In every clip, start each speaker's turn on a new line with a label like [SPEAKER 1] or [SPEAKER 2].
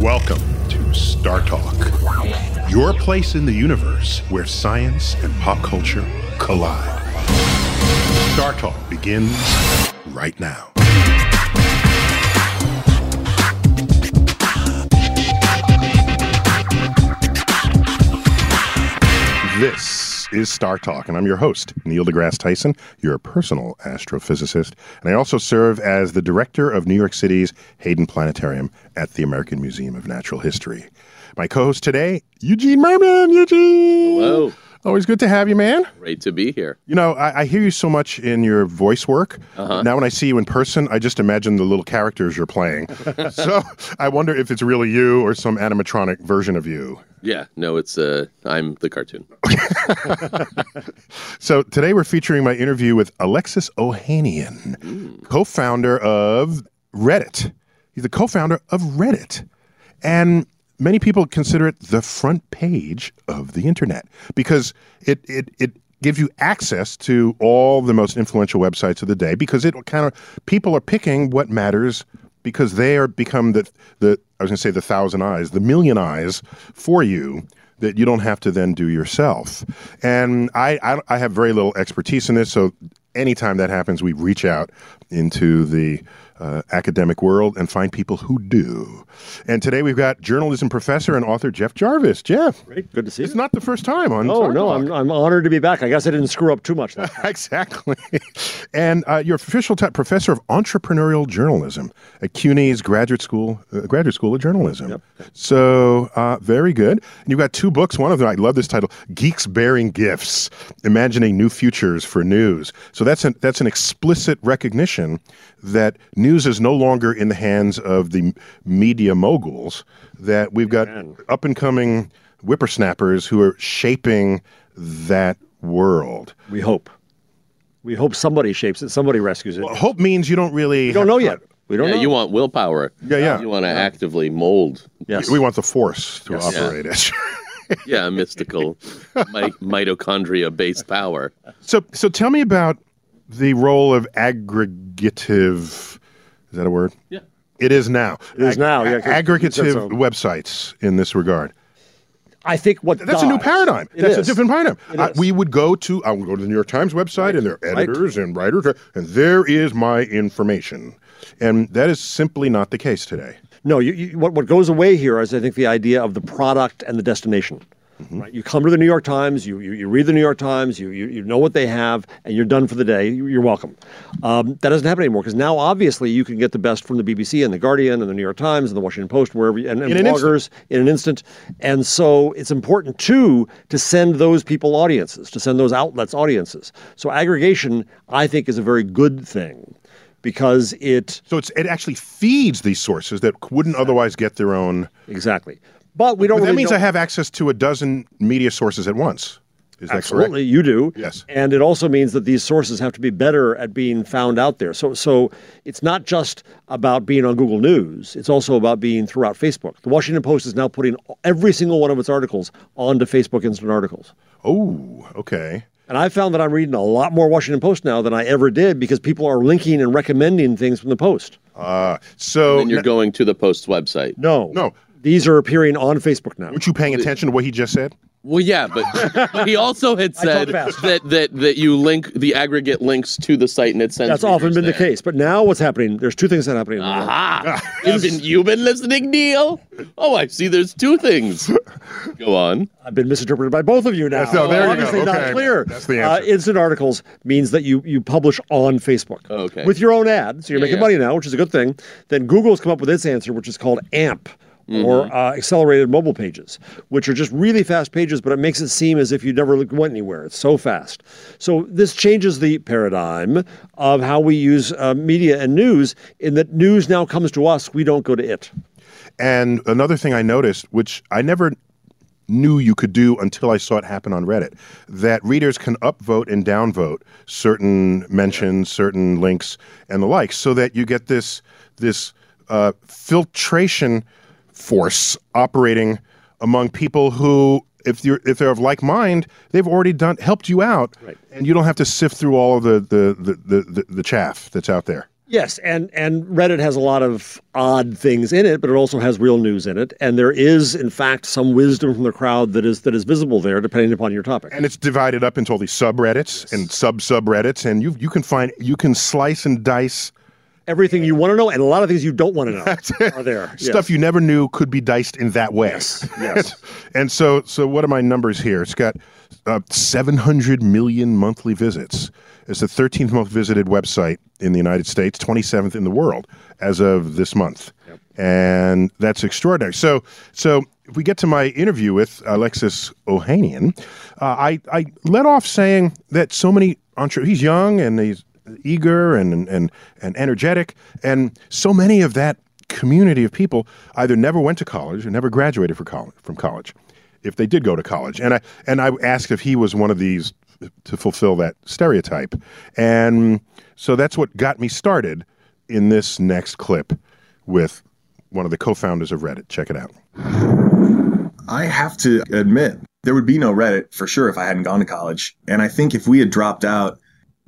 [SPEAKER 1] Welcome to Star Talk, your place in the universe where science and pop culture collide. Star Talk begins right now. This is Star Talk, and I'm your host, Neil deGrasse Tyson, your personal astrophysicist. And I also serve as the director of New York City's Hayden Planetarium at the American Museum of Natural History. My co host today, Eugene Mirman. Eugene!
[SPEAKER 2] Hello.
[SPEAKER 1] Always good to have you, man.
[SPEAKER 2] Great to be here.
[SPEAKER 1] You know, I, I hear you so much in your voice work. Now, when I see you in person, I just imagine the little characters you're playing. so I wonder if it's really you or some animatronic version of you.
[SPEAKER 2] Yeah, no, it's uh, I'm the cartoon.
[SPEAKER 1] So today we're featuring my interview with Alexis Ohanian, co-founder of Reddit. He's the co-founder of Reddit. And many people consider it the front page of the internet because it it it gives you access to all the most influential websites of the day because it kind of people are picking what matters because they are become the the I was going to say the thousand eyes, the million eyes for you that you don't have to then do yourself. And I, I, I have very little expertise in this, so anytime that happens, we reach out into the uh, academic world and find people who do. And today we've got journalism professor and author Jeff Jarvis. Jeff,
[SPEAKER 3] Great, good to see you.
[SPEAKER 1] it's not the first time on.
[SPEAKER 3] Oh
[SPEAKER 1] Star
[SPEAKER 3] no, I'm I'm honored to be back. I guess I didn't screw up too much.
[SPEAKER 1] exactly. And uh, you're official t- professor of entrepreneurial journalism at CUNY's graduate school, uh, graduate school of journalism. Yep. So uh, very good. And you've got two books. One of them, I love this title: "Geeks Bearing Gifts: Imagining New Futures for News." So that's an that's an explicit recognition that news is no longer in the hands of the media moguls. That we've got up and coming whippersnappers who are shaping that world.
[SPEAKER 3] we hope. We hope somebody shapes it. Somebody rescues it.
[SPEAKER 1] Hope means you don't really.
[SPEAKER 3] we don't know yet. We don't
[SPEAKER 2] Yeah,
[SPEAKER 3] know.
[SPEAKER 2] you want willpower.
[SPEAKER 1] Yeah, yeah.
[SPEAKER 2] You want to actively mold.
[SPEAKER 3] yes.
[SPEAKER 1] We want the force to
[SPEAKER 3] Yes.
[SPEAKER 1] operate it.
[SPEAKER 2] Yeah, mystical mi- mitochondria-based power.
[SPEAKER 1] so, so tell me about the role of aggregative. Is that a word?
[SPEAKER 2] Yeah.
[SPEAKER 1] It is now.
[SPEAKER 3] It is now, yeah, 'cause you said
[SPEAKER 1] aggregative
[SPEAKER 3] so.
[SPEAKER 1] websites in this regard.
[SPEAKER 3] I think what
[SPEAKER 1] That's a new paradigm.
[SPEAKER 3] It
[SPEAKER 1] That's a different paradigm.
[SPEAKER 3] It
[SPEAKER 1] Uh, we would go to I would go to the New York Times website and their editors and writers, and there is my information. And that is simply not the case today.
[SPEAKER 3] No, you, you, what what goes away here is I think the idea of the product and the destination.
[SPEAKER 1] Mm-hmm.
[SPEAKER 3] Right? You come to the New York Times, you, you, you read the New York Times, you, you, you know what they have, and you're done for the day. You- You're welcome. Um, that doesn't happen anymore because now obviously you can get the best from the BBC and the Guardian and the New York Times and the Washington Post, wherever, and, and
[SPEAKER 1] In an
[SPEAKER 3] bloggers in an instant. And so it's important too to send those people audiences, to send those outlets audiences. So aggregation, I think, is a very good thing because it
[SPEAKER 1] So it's it actually feeds these sources that wouldn't otherwise get their own.
[SPEAKER 3] exactly. But we don't.
[SPEAKER 1] But that
[SPEAKER 3] really
[SPEAKER 1] means
[SPEAKER 3] know-
[SPEAKER 1] I have access to a dozen media sources at once. Is that
[SPEAKER 3] Absolutely,
[SPEAKER 1] correct?
[SPEAKER 3] you do.
[SPEAKER 1] Yes.
[SPEAKER 3] And it also means that these sources have to be better at being found out there. So, so it's not just about being on Google News. It's also about being throughout Facebook. The Washington Post is now putting every single one of its articles onto Facebook Instant Articles.
[SPEAKER 1] Oh, okay.
[SPEAKER 3] And I found that I'm reading a lot more Washington Post now than I ever did because people are linking and recommending things from the Post.
[SPEAKER 1] Uh, so
[SPEAKER 2] And you're going to the Post's website.
[SPEAKER 3] No.
[SPEAKER 1] No.
[SPEAKER 3] These are appearing on Facebook now.
[SPEAKER 1] Weren't you paying attention to what he just said?
[SPEAKER 2] Well, yeah, but, but he also had said that, that that you link the aggregate links to the site and it sends.
[SPEAKER 3] That's often
[SPEAKER 2] readers
[SPEAKER 3] been the case. But now what's happening? There's two things that are happening. in the world.
[SPEAKER 2] Aha! you've, been, you've been listening, Neil. Oh, I see. There's two things. Go on.
[SPEAKER 3] I've been misinterpreted by both of you now.
[SPEAKER 1] So there you go.
[SPEAKER 3] Obviously not
[SPEAKER 1] Okay.
[SPEAKER 3] clear.
[SPEAKER 1] That's the
[SPEAKER 3] Uh,
[SPEAKER 1] answer.
[SPEAKER 3] instant articles means that you you publish on Facebook.
[SPEAKER 2] Okay.
[SPEAKER 3] With your own ad, so you're
[SPEAKER 2] Yeah,
[SPEAKER 3] making
[SPEAKER 2] yeah.
[SPEAKER 3] money now, which is a good thing. Then Google's come up with its answer, which is called AMP.
[SPEAKER 2] Mm-hmm.
[SPEAKER 3] Or uh, accelerated mobile pages, which are just really fast pages, but it makes it seem as if you never went anywhere. It's so fast. So this changes the paradigm of how we use uh, media and news. In that news now comes to us, we don't go to it.
[SPEAKER 1] And another thing I noticed, which I never knew you could do until I saw it happen on Reddit, that readers can upvote and downvote certain mentions, certain links, and the like, so that you get this this uh, filtration force operating among people who. If you're if they're of like mind, they've already done helped you out,
[SPEAKER 3] Right.
[SPEAKER 1] and you don't have to sift through all of the the, the, the, the, the chaff that's out there.
[SPEAKER 3] Yes, and and Reddit has a lot of odd things in it, but it also has real news in it, and there is, in fact, some wisdom from the crowd that is that is visible there, depending upon your topic.
[SPEAKER 1] And it's divided up into all these subreddits and sub subreddits, and you you can find you can slice and dice
[SPEAKER 3] Everything you want to know, and a lot of things you don't want to know, are there. Yes.
[SPEAKER 1] stuff you never knew could be diced in that way.
[SPEAKER 3] yes. yes.
[SPEAKER 1] and so so what are my numbers here? It's got uh, 700 million monthly visits. It's the 13th most visited website in the United States, 27th in the world as of this month. And that's extraordinary. So so if we get to my interview with Alexis Ohanian, uh, I, I let off saying that so many entre- he's young and he's eager and, and, and energetic, and so many of that community of people either never went to college or never graduated college, from college, if they did go to college. And I and I asked if he was one of these to fulfill that stereotype, and so that's what got me started in this next clip with one of the co-founders of Reddit. Check it out.
[SPEAKER 4] I have to admit, there would be no Reddit for sure if I hadn't gone to college. And I think if we had dropped out,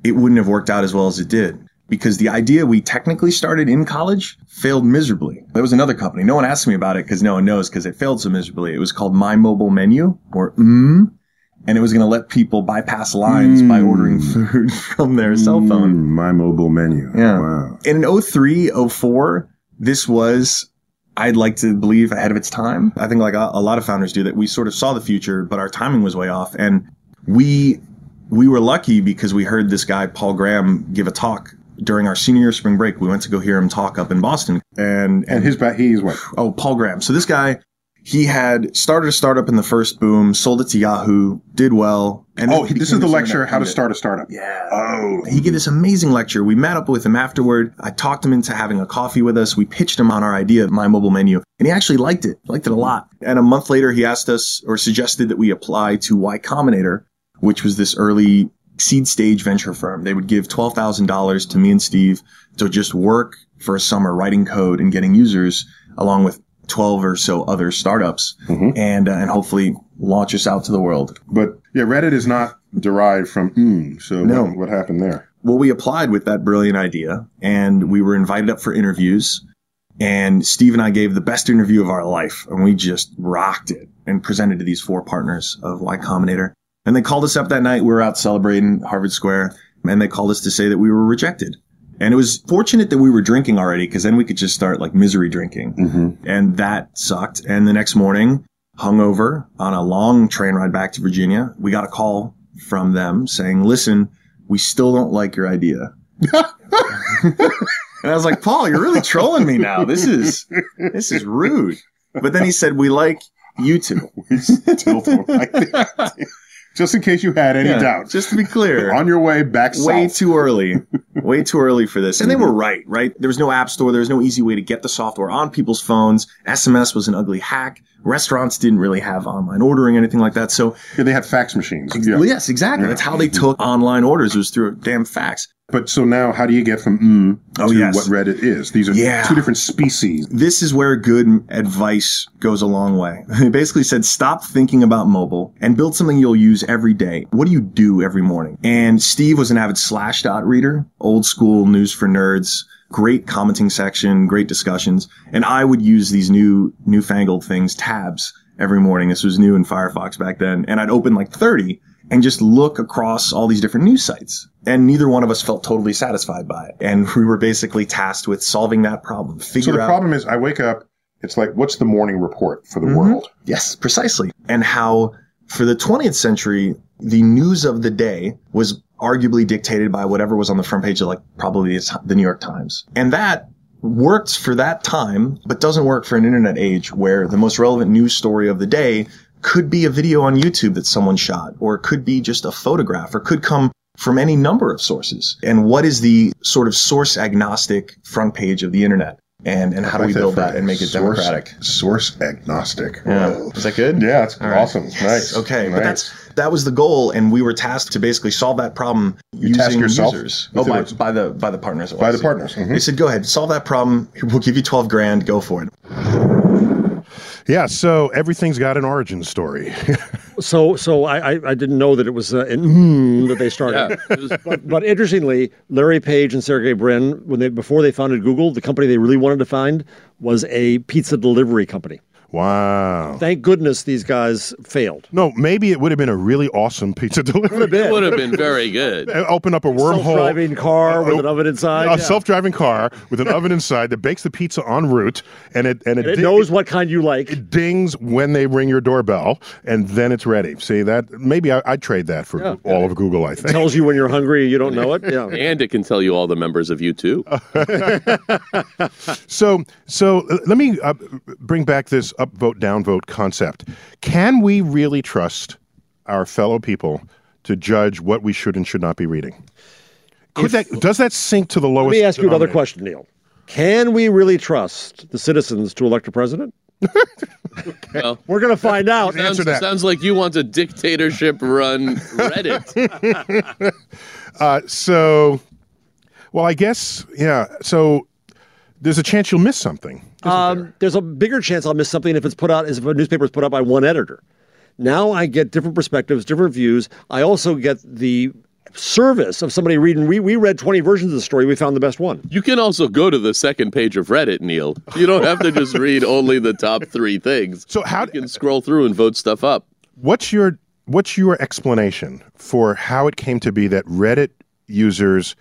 [SPEAKER 4] it wouldn't have worked out as well as it did. Because the idea we technically started in college failed miserably. There was another company. No one asked me about it because no one knows because it failed so miserably. It was called My Mobile Menu or mm, and it was going to let people bypass lines by ordering food from their cell phone.
[SPEAKER 5] My mobile menu.
[SPEAKER 4] Yeah.
[SPEAKER 5] Wow.
[SPEAKER 4] In 03, 04, this was, I'd like to believe, ahead of its time. I think like a, a lot of founders do that. We sort of saw the future, but our timing was way off. And we, we were lucky because we heard this guy, Paul Graham, give a talk during our senior year spring break. We went to go hear him talk up in Boston. And,
[SPEAKER 5] And his back, he's what?
[SPEAKER 4] Oh, Paul Graham. So this guy, he had started a startup in the first boom, sold it to Yahoo, did well. And
[SPEAKER 5] Oh, this is the lecture, How to. Start a Startup.
[SPEAKER 4] Yeah.
[SPEAKER 5] Oh.
[SPEAKER 4] He gave this amazing lecture. We met up with him afterward. I talked him into having a coffee with us. We pitched him on our idea of my mobile menu, and he actually liked it, liked it a lot. And a month later, he asked us or suggested that we apply to Y Combinator, which was this early seed stage venture firm. They would give $12,000 to me and Steve to just work for a summer writing code and getting users along with 12 or so other startups and, uh, and hopefully launch us out to the world.
[SPEAKER 5] But yeah, Reddit is not derived from mm. So
[SPEAKER 4] No.
[SPEAKER 5] what, what happened there?
[SPEAKER 4] well, we applied with that brilliant idea and we were invited up for interviews. And Steve and I gave the best interview of our life and we just rocked it and presented to these four partners of Y Combinator. And they called us up that night. We were out celebrating Harvard Square and they called us to say that we were rejected. And it was fortunate that we were drinking already because then we could just start like misery drinking. Mm-hmm. And that sucked. And the next morning, hungover on a long train ride back to Virginia, we got a call from them saying, listen, we still don't like your idea. and I was like, Paul, you're really trolling me now. This is, this is rude. But then he said, we like you two.
[SPEAKER 5] Still don't like it. Just in case you had any
[SPEAKER 4] Yeah,
[SPEAKER 5] doubt.
[SPEAKER 4] Just to be clear.
[SPEAKER 5] on your way back
[SPEAKER 4] way
[SPEAKER 5] south.
[SPEAKER 4] too early. Way too early for this. And they were right, right? There was no app store. There was no easy way to get the software on people's phones. SMS was an ugly hack. Restaurants didn't really have online ordering, anything like that. So,
[SPEAKER 5] Yeah, they had fax machines. Yeah.
[SPEAKER 4] yes, exactly. That's how they took online orders was through a damn fax.
[SPEAKER 5] But so now, how do you get from mm
[SPEAKER 4] Oh,
[SPEAKER 5] to
[SPEAKER 4] yes.
[SPEAKER 5] what Reddit is? These are
[SPEAKER 4] Yeah.
[SPEAKER 5] two different species.
[SPEAKER 4] This is where good advice goes a long way. It basically said, stop thinking about mobile and build something you'll use every day. What do you do every morning? And Steve was an avid Slashdot reader, old school news for nerds, great commenting section, great discussions. And I would use these new, newfangled things, tabs every morning. This was new in Firefox back then. And I'd open like 30 and just look across all these different news sites. And neither one of us felt totally satisfied by it. And we were basically tasked with solving that problem. Figure
[SPEAKER 5] So the
[SPEAKER 4] out
[SPEAKER 5] problem is, I wake up. It's like, what's the morning report for the
[SPEAKER 4] Mm-hmm.
[SPEAKER 5] world?
[SPEAKER 4] Yes, precisely. And how for the 20th century, the news of the day was arguably dictated by whatever was on the front page of like probably the New York Times. And that worked for that time, but doesn't work for an internet age where the most relevant news story of the day could be a video on YouTube that someone shot, or it could be just a photograph, or could come from any number of sources. And what is the sort of source agnostic front page of the internet? And, and how do we build that and make it
[SPEAKER 5] Source-
[SPEAKER 4] democratic?
[SPEAKER 5] Source agnostic.
[SPEAKER 4] Yeah.
[SPEAKER 5] Whoa.
[SPEAKER 4] Is that good?
[SPEAKER 5] Yeah, it's
[SPEAKER 4] All right.
[SPEAKER 5] awesome. It's nice.
[SPEAKER 4] Okay,
[SPEAKER 5] Nice.
[SPEAKER 4] but that's that was the goal, and we were tasked to basically solve that problem using
[SPEAKER 5] task yourself
[SPEAKER 4] users. Oh, by, by the by the partners.
[SPEAKER 5] by the partners. Mhm.
[SPEAKER 4] They said, "Go ahead, solve that problem. We'll give you twelve grand. Go for it."
[SPEAKER 1] Yeah, so everything's got an origin story.
[SPEAKER 3] So, so I, I, I didn't know that it was uh, an mm that they started.
[SPEAKER 2] Yeah.
[SPEAKER 3] But, but interestingly, Larry Page and Sergey Brin, when they before they founded Google, the company they really wanted to find was a pizza delivery company.
[SPEAKER 1] Wow.
[SPEAKER 3] Thank goodness these guys failed.
[SPEAKER 1] No, maybe it would have been a really awesome pizza delivery.
[SPEAKER 2] it would have been very good.
[SPEAKER 1] Open up a wormhole.
[SPEAKER 3] Self-driving car with an oven inside.
[SPEAKER 1] a
[SPEAKER 3] yeah.
[SPEAKER 1] self-driving car with an oven inside that bakes the pizza en route, and it and it,
[SPEAKER 3] And it
[SPEAKER 1] di-
[SPEAKER 3] knows what kind you like.
[SPEAKER 1] it dings when they ring your doorbell, and then it's ready. See that? Maybe I, I'd trade that for
[SPEAKER 3] Yeah.
[SPEAKER 1] all of Google. I think.
[SPEAKER 3] tells you when you're hungry and you don't know it. Yeah.
[SPEAKER 2] And it can tell you all the members of U2.
[SPEAKER 1] So, so uh, let me uh, bring back this upvote downvote concept. Can we really trust our fellow people to judge what we should and should not be reading? Could that does that sink to the lowest?
[SPEAKER 3] Let me ask you another question, Neil. Can we really trust the citizens to elect a president?
[SPEAKER 2] Well,
[SPEAKER 3] We're going to find out.
[SPEAKER 2] sounds,
[SPEAKER 1] Answer that.
[SPEAKER 2] sounds like you want a dictatorship-run Reddit.
[SPEAKER 1] Uh, so, well, I guess yeah. So there's a chance you'll miss something.
[SPEAKER 3] Um, there's a bigger chance I'll miss something if it's put out as if a newspaper is put out by one editor. Now I get different perspectives, different views. I also get the service of somebody reading. We we read 20 versions of the story. We found the best one.
[SPEAKER 2] You can also go to the second page of Reddit, Neil. You don't have to just read only the top three things.
[SPEAKER 1] So how
[SPEAKER 2] You can scroll through and vote stuff up.
[SPEAKER 1] what's your what's your explanation for how it came to be that Reddit users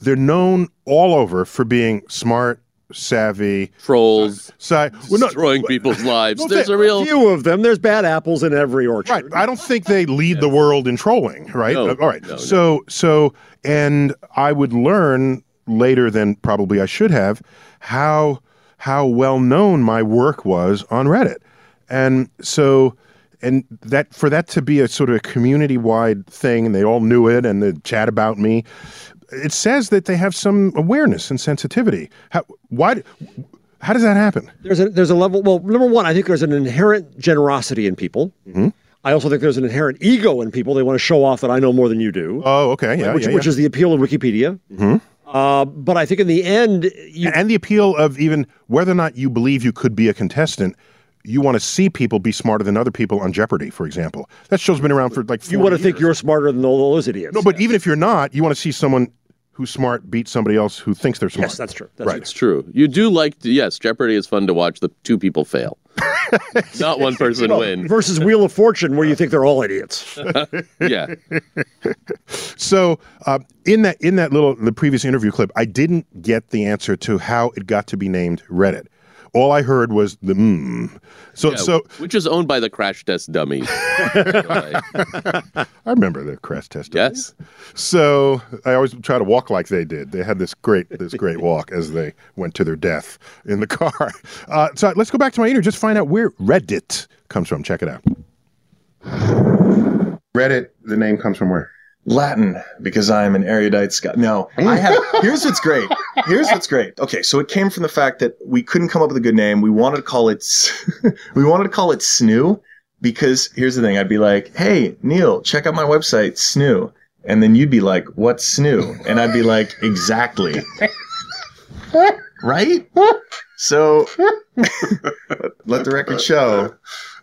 [SPEAKER 1] they're known all over for being smart, savvy,
[SPEAKER 2] Trolls
[SPEAKER 1] si- well, no,
[SPEAKER 2] destroying people's lives.
[SPEAKER 1] no,
[SPEAKER 2] There's
[SPEAKER 1] they-
[SPEAKER 2] a real
[SPEAKER 3] Few of them. There's bad apples in every orchard.
[SPEAKER 1] Right. I don't think they lead the world in trolling, right?
[SPEAKER 2] No,
[SPEAKER 1] Uh, All right.
[SPEAKER 2] no, no.
[SPEAKER 1] so so and I would learn later than probably I should have how how well known my work was on Reddit. And so and that for that to be a sort of a community wide thing and they all knew it and they chat about me it says that they have some awareness and sensitivity. How why how does that happen?
[SPEAKER 3] There's a there's a level. Well, number one, I think there's an inherent generosity in people.
[SPEAKER 1] Mm-hmm.
[SPEAKER 3] I also think there's an inherent ego in people. They want to show off that I know more than you do,
[SPEAKER 1] Oh, okay. Yeah,
[SPEAKER 3] which,
[SPEAKER 1] yeah,
[SPEAKER 3] which
[SPEAKER 1] yeah.
[SPEAKER 3] is the appeal of Wikipedia. Uh, but I think in the end, you,
[SPEAKER 1] and the appeal of even whether or not you believe you could be a contestant, you want to see people be smarter than other people on Jeopardy, for example. That show's been around for like.
[SPEAKER 3] you want to think you're smarter than all those idiots.
[SPEAKER 1] No, but even if you're not, you want to see someone who's smart beat somebody else who thinks they're smart.
[SPEAKER 3] yes, that's true. That's
[SPEAKER 1] Right.
[SPEAKER 2] It's true. You do like to, yes, Jeopardy is fun to watch the two people fail. Not one person win.
[SPEAKER 3] Versus Wheel of Fortune, where you think they're all idiots.
[SPEAKER 2] Yeah.
[SPEAKER 1] So uh, in that in that little the previous interview clip, I didn't get the answer to how it got to be named Reddit. All I heard was the mm. So
[SPEAKER 2] Yeah,
[SPEAKER 1] so
[SPEAKER 2] which is owned by the crash test dummies. by the way.
[SPEAKER 1] I remember the crash test.
[SPEAKER 2] yes.
[SPEAKER 1] So I always try to walk like they did. They had this great this great walk as they went to their death in the car. Uh, so let's go back to my interview. Just find out where Reddit comes from. Check it out. Reddit. The name comes from where?
[SPEAKER 4] Latin because I'm an erudite Scot. No, I have. Here's what's great. Here's what's great. Okay, so it came from the fact that we couldn't come up with a good name. We wanted to call it. we wanted to call it Snoo because here's the thing. I'd be like, "Hey, Neil, check out my website, Snoo," and then you'd be like, "What's Snoo?" And I'd be like, "Exactly." right? So let the record show.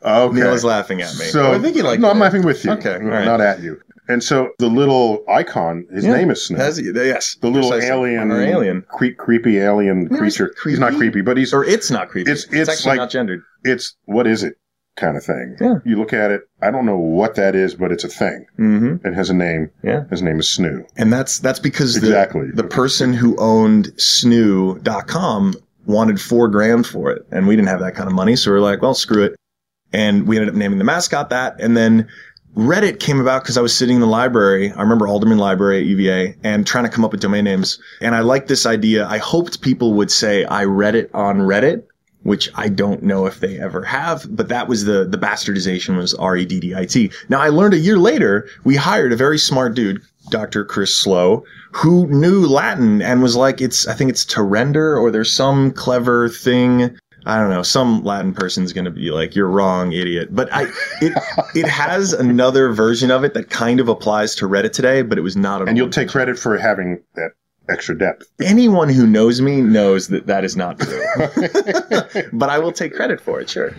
[SPEAKER 1] Okay.
[SPEAKER 4] Neil is laughing at me.
[SPEAKER 1] So
[SPEAKER 4] I think he liked
[SPEAKER 1] no,
[SPEAKER 4] it.
[SPEAKER 1] I'm laughing with you.
[SPEAKER 4] Okay, right.
[SPEAKER 1] not at you. And so the little icon, his
[SPEAKER 4] Yeah.
[SPEAKER 1] name is Snoo.
[SPEAKER 4] Has he- yes,
[SPEAKER 1] the little
[SPEAKER 4] precisely.
[SPEAKER 1] alien,
[SPEAKER 4] Or alien.
[SPEAKER 1] cre- creepy alien
[SPEAKER 4] No,
[SPEAKER 1] creature.
[SPEAKER 4] not
[SPEAKER 1] He's not
[SPEAKER 4] creepy.
[SPEAKER 1] creepy, but he's
[SPEAKER 4] or it's not creepy.
[SPEAKER 1] It's-
[SPEAKER 4] It's,
[SPEAKER 1] it's
[SPEAKER 4] actually
[SPEAKER 1] like-
[SPEAKER 4] not gendered.
[SPEAKER 1] it's what is it kind of thing.
[SPEAKER 4] Yeah.
[SPEAKER 1] You look at it. I don't know what that is, but it's a thing.
[SPEAKER 4] Mm-hmm.
[SPEAKER 1] It has a name.
[SPEAKER 4] Yeah.
[SPEAKER 1] His name is Snoo.
[SPEAKER 4] And that's that's because
[SPEAKER 1] Exactly.
[SPEAKER 4] the, the person who owned snoo.com wanted four grand for it. And we didn't have that kind of money. So we are like, well, screw it. And we ended up naming the mascot that. And then Reddit came about because I was sitting in the library. I remember Alderman Library at UVA and trying to come up with domain names. And I liked this idea. I hoped people would say I read it on Reddit, which I don't know if they ever have, but that was the, the bastardization was R-E-D-D-I-T. Now I learned a year later, we hired a very smart dude, Dr. Chris Slowe, who knew Latin and was like, it's, I think it's to render or there's some clever thing. I don't know. Some Latin person's going to be like, "You're wrong, idiot." But I, it, it has another version of it that kind of applies to Reddit today, but it was not.
[SPEAKER 1] And you'll take credit for having that extra depth.
[SPEAKER 4] anyone who knows me knows that that is not true. but I will take credit for it. Sure.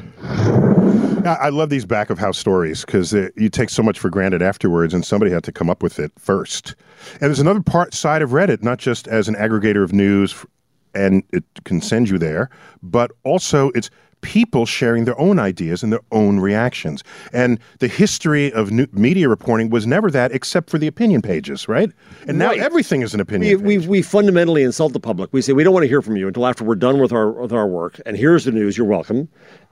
[SPEAKER 1] I I love these back of house stories because you take so much for granted afterwards, and somebody had to come up with it first. And there's another part side of Reddit, not just as an aggregator of news, f- and it can send you there, but also it's people sharing their own ideas and their own reactions. And the history of media reporting was never that, except for the opinion pages, right? And now
[SPEAKER 3] Right.
[SPEAKER 1] everything is an opinion
[SPEAKER 3] we,
[SPEAKER 1] page.
[SPEAKER 3] we fundamentally insult the public. We say we don't want to hear from you until after we're done with our with our work. And here's the news. You're welcome.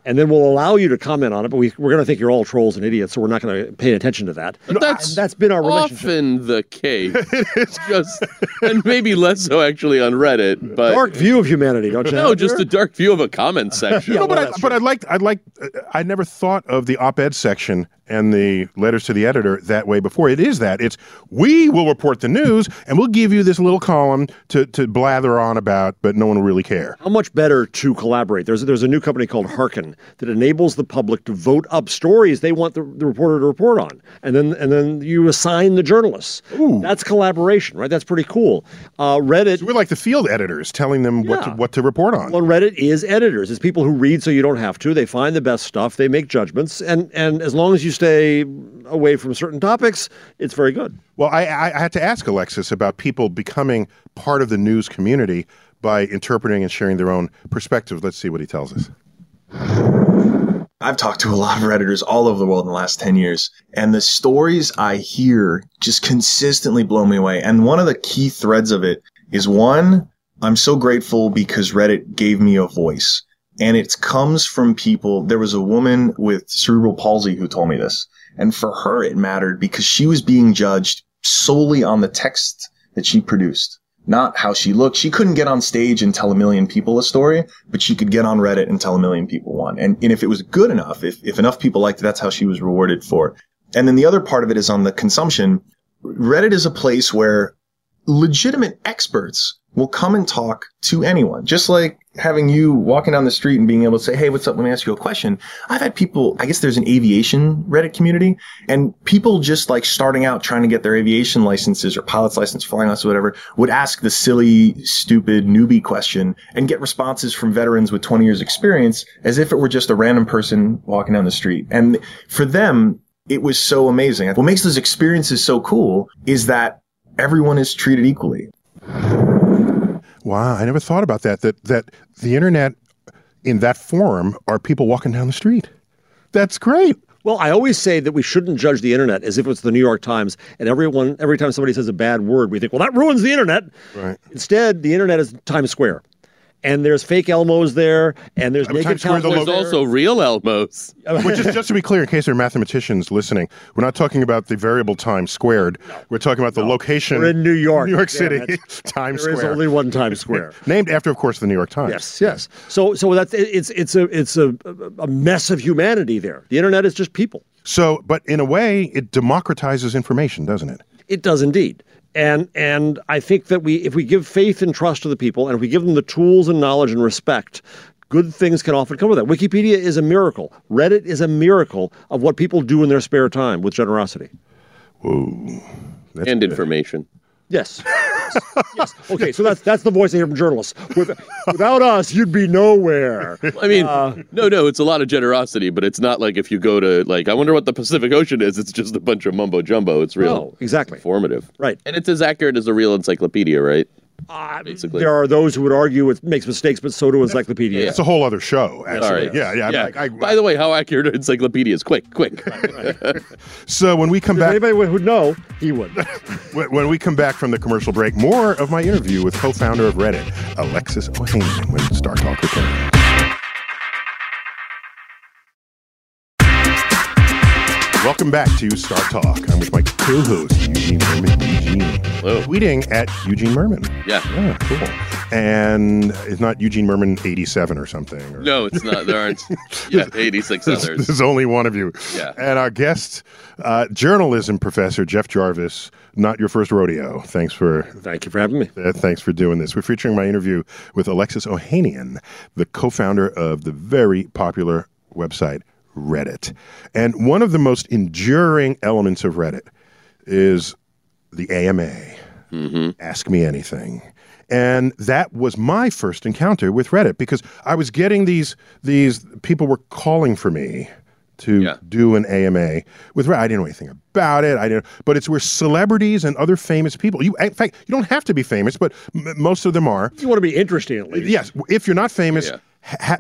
[SPEAKER 3] And then we'll allow you to comment on it. But we, we're going to think you're all trolls and idiots, so we're not going to pay attention to that.
[SPEAKER 2] But that's
[SPEAKER 3] And that's been our relationship.
[SPEAKER 2] often the case. it's just, and maybe less so actually on Reddit, but
[SPEAKER 3] Dark view of humanity, don't you?
[SPEAKER 2] no, just
[SPEAKER 3] there?
[SPEAKER 2] a dark view of a comment section.
[SPEAKER 1] no, but
[SPEAKER 3] well,
[SPEAKER 1] I,
[SPEAKER 3] that's
[SPEAKER 1] but I'd like I'd like uh, I never thought of the op-ed section and the letters to the editor that way before. It is that it's we will report the news and we'll give you this little column to to blather on about, but no one will really care.
[SPEAKER 3] How much better to collaborate? There's there's a new company called Hearken that enables the public to vote up stories they want the, the reporter to report on, and then and then you assign the journalists. Ooh. That's collaboration, right? That's pretty cool. Uh, Reddit.
[SPEAKER 1] We're like the field editors telling them what to, what to report on.
[SPEAKER 3] Well, Reddit is editors. It's people who read so you don't have to. They find the best stuff. They make judgments, and and as long as you stay away from certain topics, it's very good.
[SPEAKER 1] Well, I, I I had to ask Alexis about people becoming part of the news community by interpreting and sharing their own perspectives. Let's see what he tells us.
[SPEAKER 4] I've talked to a lot of Redditors all over the world in the last 10 years, and the stories I hear just consistently blow me away. And one of the key threads of it is one, I'm so grateful because Reddit gave me a voice. And it comes from people. There was a woman with cerebral palsy who told me this. And for her, it mattered because she was being judged solely on the text that she produced not how she looked. She couldn't get on stage and tell a million people a story, but she could get on Reddit and tell a million people one. And, and if it was good enough, if, if enough people liked it, that's how she was rewarded for. And then the other part of it is on the consumption. Reddit is a place where legitimate experts will come and talk to anyone. Just like having you walking down the street and being able to say, Hey, what's up? Let me ask you a question. I've had people, I guess there's an aviation Reddit community and people just like starting out trying to get their aviation licenses or pilot's license, flying license, whatever, would ask the silly, stupid newbie question and get responses from veterans with 20 years experience as if it were just a random person walking down the street. And for them, it was so amazing. What makes those experiences so cool is that everyone is treated equally.
[SPEAKER 1] Wow, I never thought about that. That that the internet in that form are people walking down the street. That's great.
[SPEAKER 3] Well, I always say that we shouldn't judge the internet as if it's the New York Times, and everyone every time somebody says a bad word, we think, well, that ruins the internet.
[SPEAKER 1] Right.
[SPEAKER 3] Instead, the internet is Times Square. And there's fake Elmos there, and there's naked
[SPEAKER 1] Times Square, the
[SPEAKER 2] There's
[SPEAKER 3] there.
[SPEAKER 2] also real Elmos.
[SPEAKER 1] Which is just to be clear, in case there are mathematicians listening, we're not talking about the variable time squared. We're talking about the location.
[SPEAKER 3] We're in New York,
[SPEAKER 1] New York City,
[SPEAKER 3] it.
[SPEAKER 1] Times
[SPEAKER 3] There is only one Times Square.
[SPEAKER 1] named after, of course, the New York Times.
[SPEAKER 3] Yes, yes. So, so that's it's it's a it's a a mess of humanity there. The internet is just people.
[SPEAKER 1] So, but in a way, it democratizes information, doesn't it?
[SPEAKER 3] It does indeed. And and I think that we if we give faith and trust to the people and if we give them the tools and knowledge and respect, good things can often come with that. Wikipedia is a miracle. Reddit is a miracle of what people do in their spare time with generosity.
[SPEAKER 2] and information.
[SPEAKER 3] Yes. yes. Okay, so that's that's the voice I hear from journalists. With, without us, you'd be nowhere.
[SPEAKER 2] I mean,
[SPEAKER 3] Uh,
[SPEAKER 2] no, no, it's a lot of generosity, but it's not like if you go to like I wonder what the Pacific Ocean is. It's just a bunch of mumbo jumbo. It's real
[SPEAKER 3] No, exactly.
[SPEAKER 2] informative,
[SPEAKER 3] Right.
[SPEAKER 2] And it's as accurate as a real encyclopedia, right? Basically,
[SPEAKER 3] There are those who would argue it makes mistakes, but so do encyclopedia.
[SPEAKER 1] It's a whole other show. Actually.
[SPEAKER 2] Sorry.
[SPEAKER 1] Yeah, yeah.
[SPEAKER 2] yeah.
[SPEAKER 1] Like, I,
[SPEAKER 2] By the way, how accurate are encyclopedias? Quick, quick.
[SPEAKER 1] so when we come
[SPEAKER 3] If
[SPEAKER 1] back,
[SPEAKER 3] anybody would know, he would.
[SPEAKER 1] when when we come back from the commercial break, more of my interview with co-founder of Reddit, Alexis Ohanian, when Star Talk returns. Welcome back to Star Talk. I'm with my co-host Eugene Mirman. Eugene,
[SPEAKER 2] Hello.
[SPEAKER 1] tweeting at Eugene Mirman.
[SPEAKER 2] Yeah.
[SPEAKER 1] Yeah, cool. And it's not Eugene Mirman 87 or something. Or,
[SPEAKER 2] No, it's not. There aren't. Yeah, eighty-six
[SPEAKER 1] There's,
[SPEAKER 2] others.
[SPEAKER 1] there's only one of you.
[SPEAKER 2] Yeah.
[SPEAKER 1] And our guest, uh, journalism professor Jeff Jarvis. Not your first rodeo. Thanks for
[SPEAKER 3] Thank you for having me.
[SPEAKER 1] uh, thanks for doing this. We're featuring my interview with Alexis Ohanian, the co-founder of the very popular website Reddit. And one of the most enduring elements of Reddit is the AMA. Mm-hmm. Ask me anything. And that was my first encounter with Reddit because I was getting these these people were calling for me to
[SPEAKER 2] Yeah.
[SPEAKER 1] do an AMA with. Reddit. I didn't know anything about it. I didn't, but it's where celebrities and other famous people. You, in fact, you don't have to be famous, but m- most of them are.
[SPEAKER 3] You want to be interesting at least.
[SPEAKER 1] Yes, if you're not famous,
[SPEAKER 2] Yeah.
[SPEAKER 1] ha-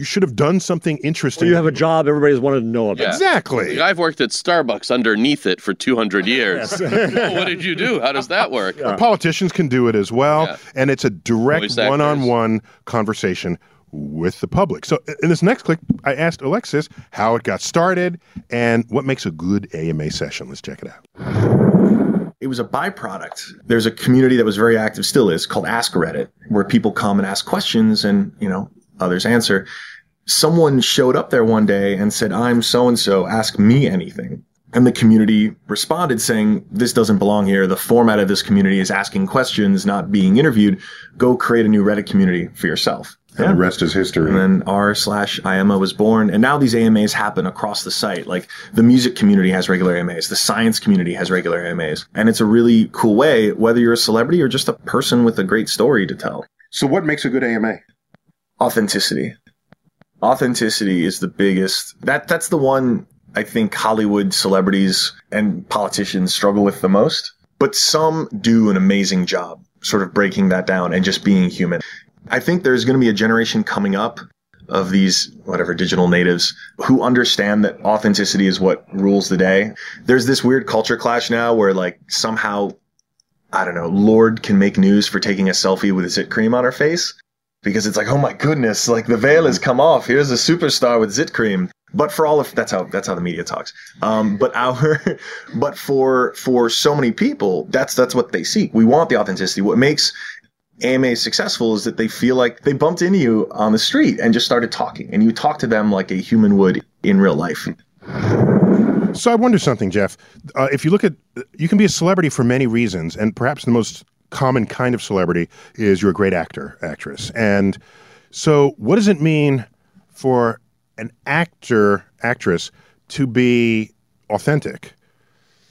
[SPEAKER 1] you should have done something interesting.
[SPEAKER 3] Or you have a job everybody's wanted to know about.
[SPEAKER 2] Yeah.
[SPEAKER 1] exactly.
[SPEAKER 2] Like, I've worked at Starbucks underneath it for 200 years. Oh, what did you do? How does that work?
[SPEAKER 1] Politicians can do it as well,
[SPEAKER 2] Yeah.
[SPEAKER 1] and it's a direct one-on-one conversation with the public. So in this next clip, I asked Alexis how it got started and what makes a good AMA session. Let's check it out.
[SPEAKER 4] It was a byproduct. There's a community that was very active, still is, called Ask Reddit, where people come and ask questions and, you know, others answer. Someone showed up there one day and said, I'm so and so, ask me anything. And the community responded saying, This doesn't belong here. The format of this community is asking questions, not being interviewed. Go create a new Reddit community for yourself.
[SPEAKER 5] And the rest is history.
[SPEAKER 4] And then r slash IAmA was born. And now these AMAs happen across the site. Like the music community has regular AMAs. The science community has regular AMAs. And it's a really cool way, whether you're a celebrity or just a person with a great story to tell.
[SPEAKER 5] so, what makes a good AMA?
[SPEAKER 4] Authenticity. Authenticity is the biggest. That that's the one I think Hollywood celebrities and politicians struggle with the most. But some do an amazing job sort of breaking that down and just being human. I think there's going to be a generation coming up of these whatever digital natives who understand that authenticity is what rules the day. There's this weird culture clash now where like somehow I don't know, Lorde can make news for taking a selfie with a zit cream on her face because it's like, oh my goodness, like the veil has come off. Here's a superstar with zit cream. But for all of that's how that's how the media talks. Um, but our, but for for so many people, that's that's what they seek. We want the authenticity. What makes AMA successful is that they feel like they bumped into you on the street and just started talking, and you talk to them like a human would in real life.
[SPEAKER 1] So I wonder something, Jeff. Uh, if you look at, you can be a celebrity for many reasons, and perhaps the most common kind of celebrity is you're a great actor, actress. And so, what does it mean for an actor, actress to be authentic?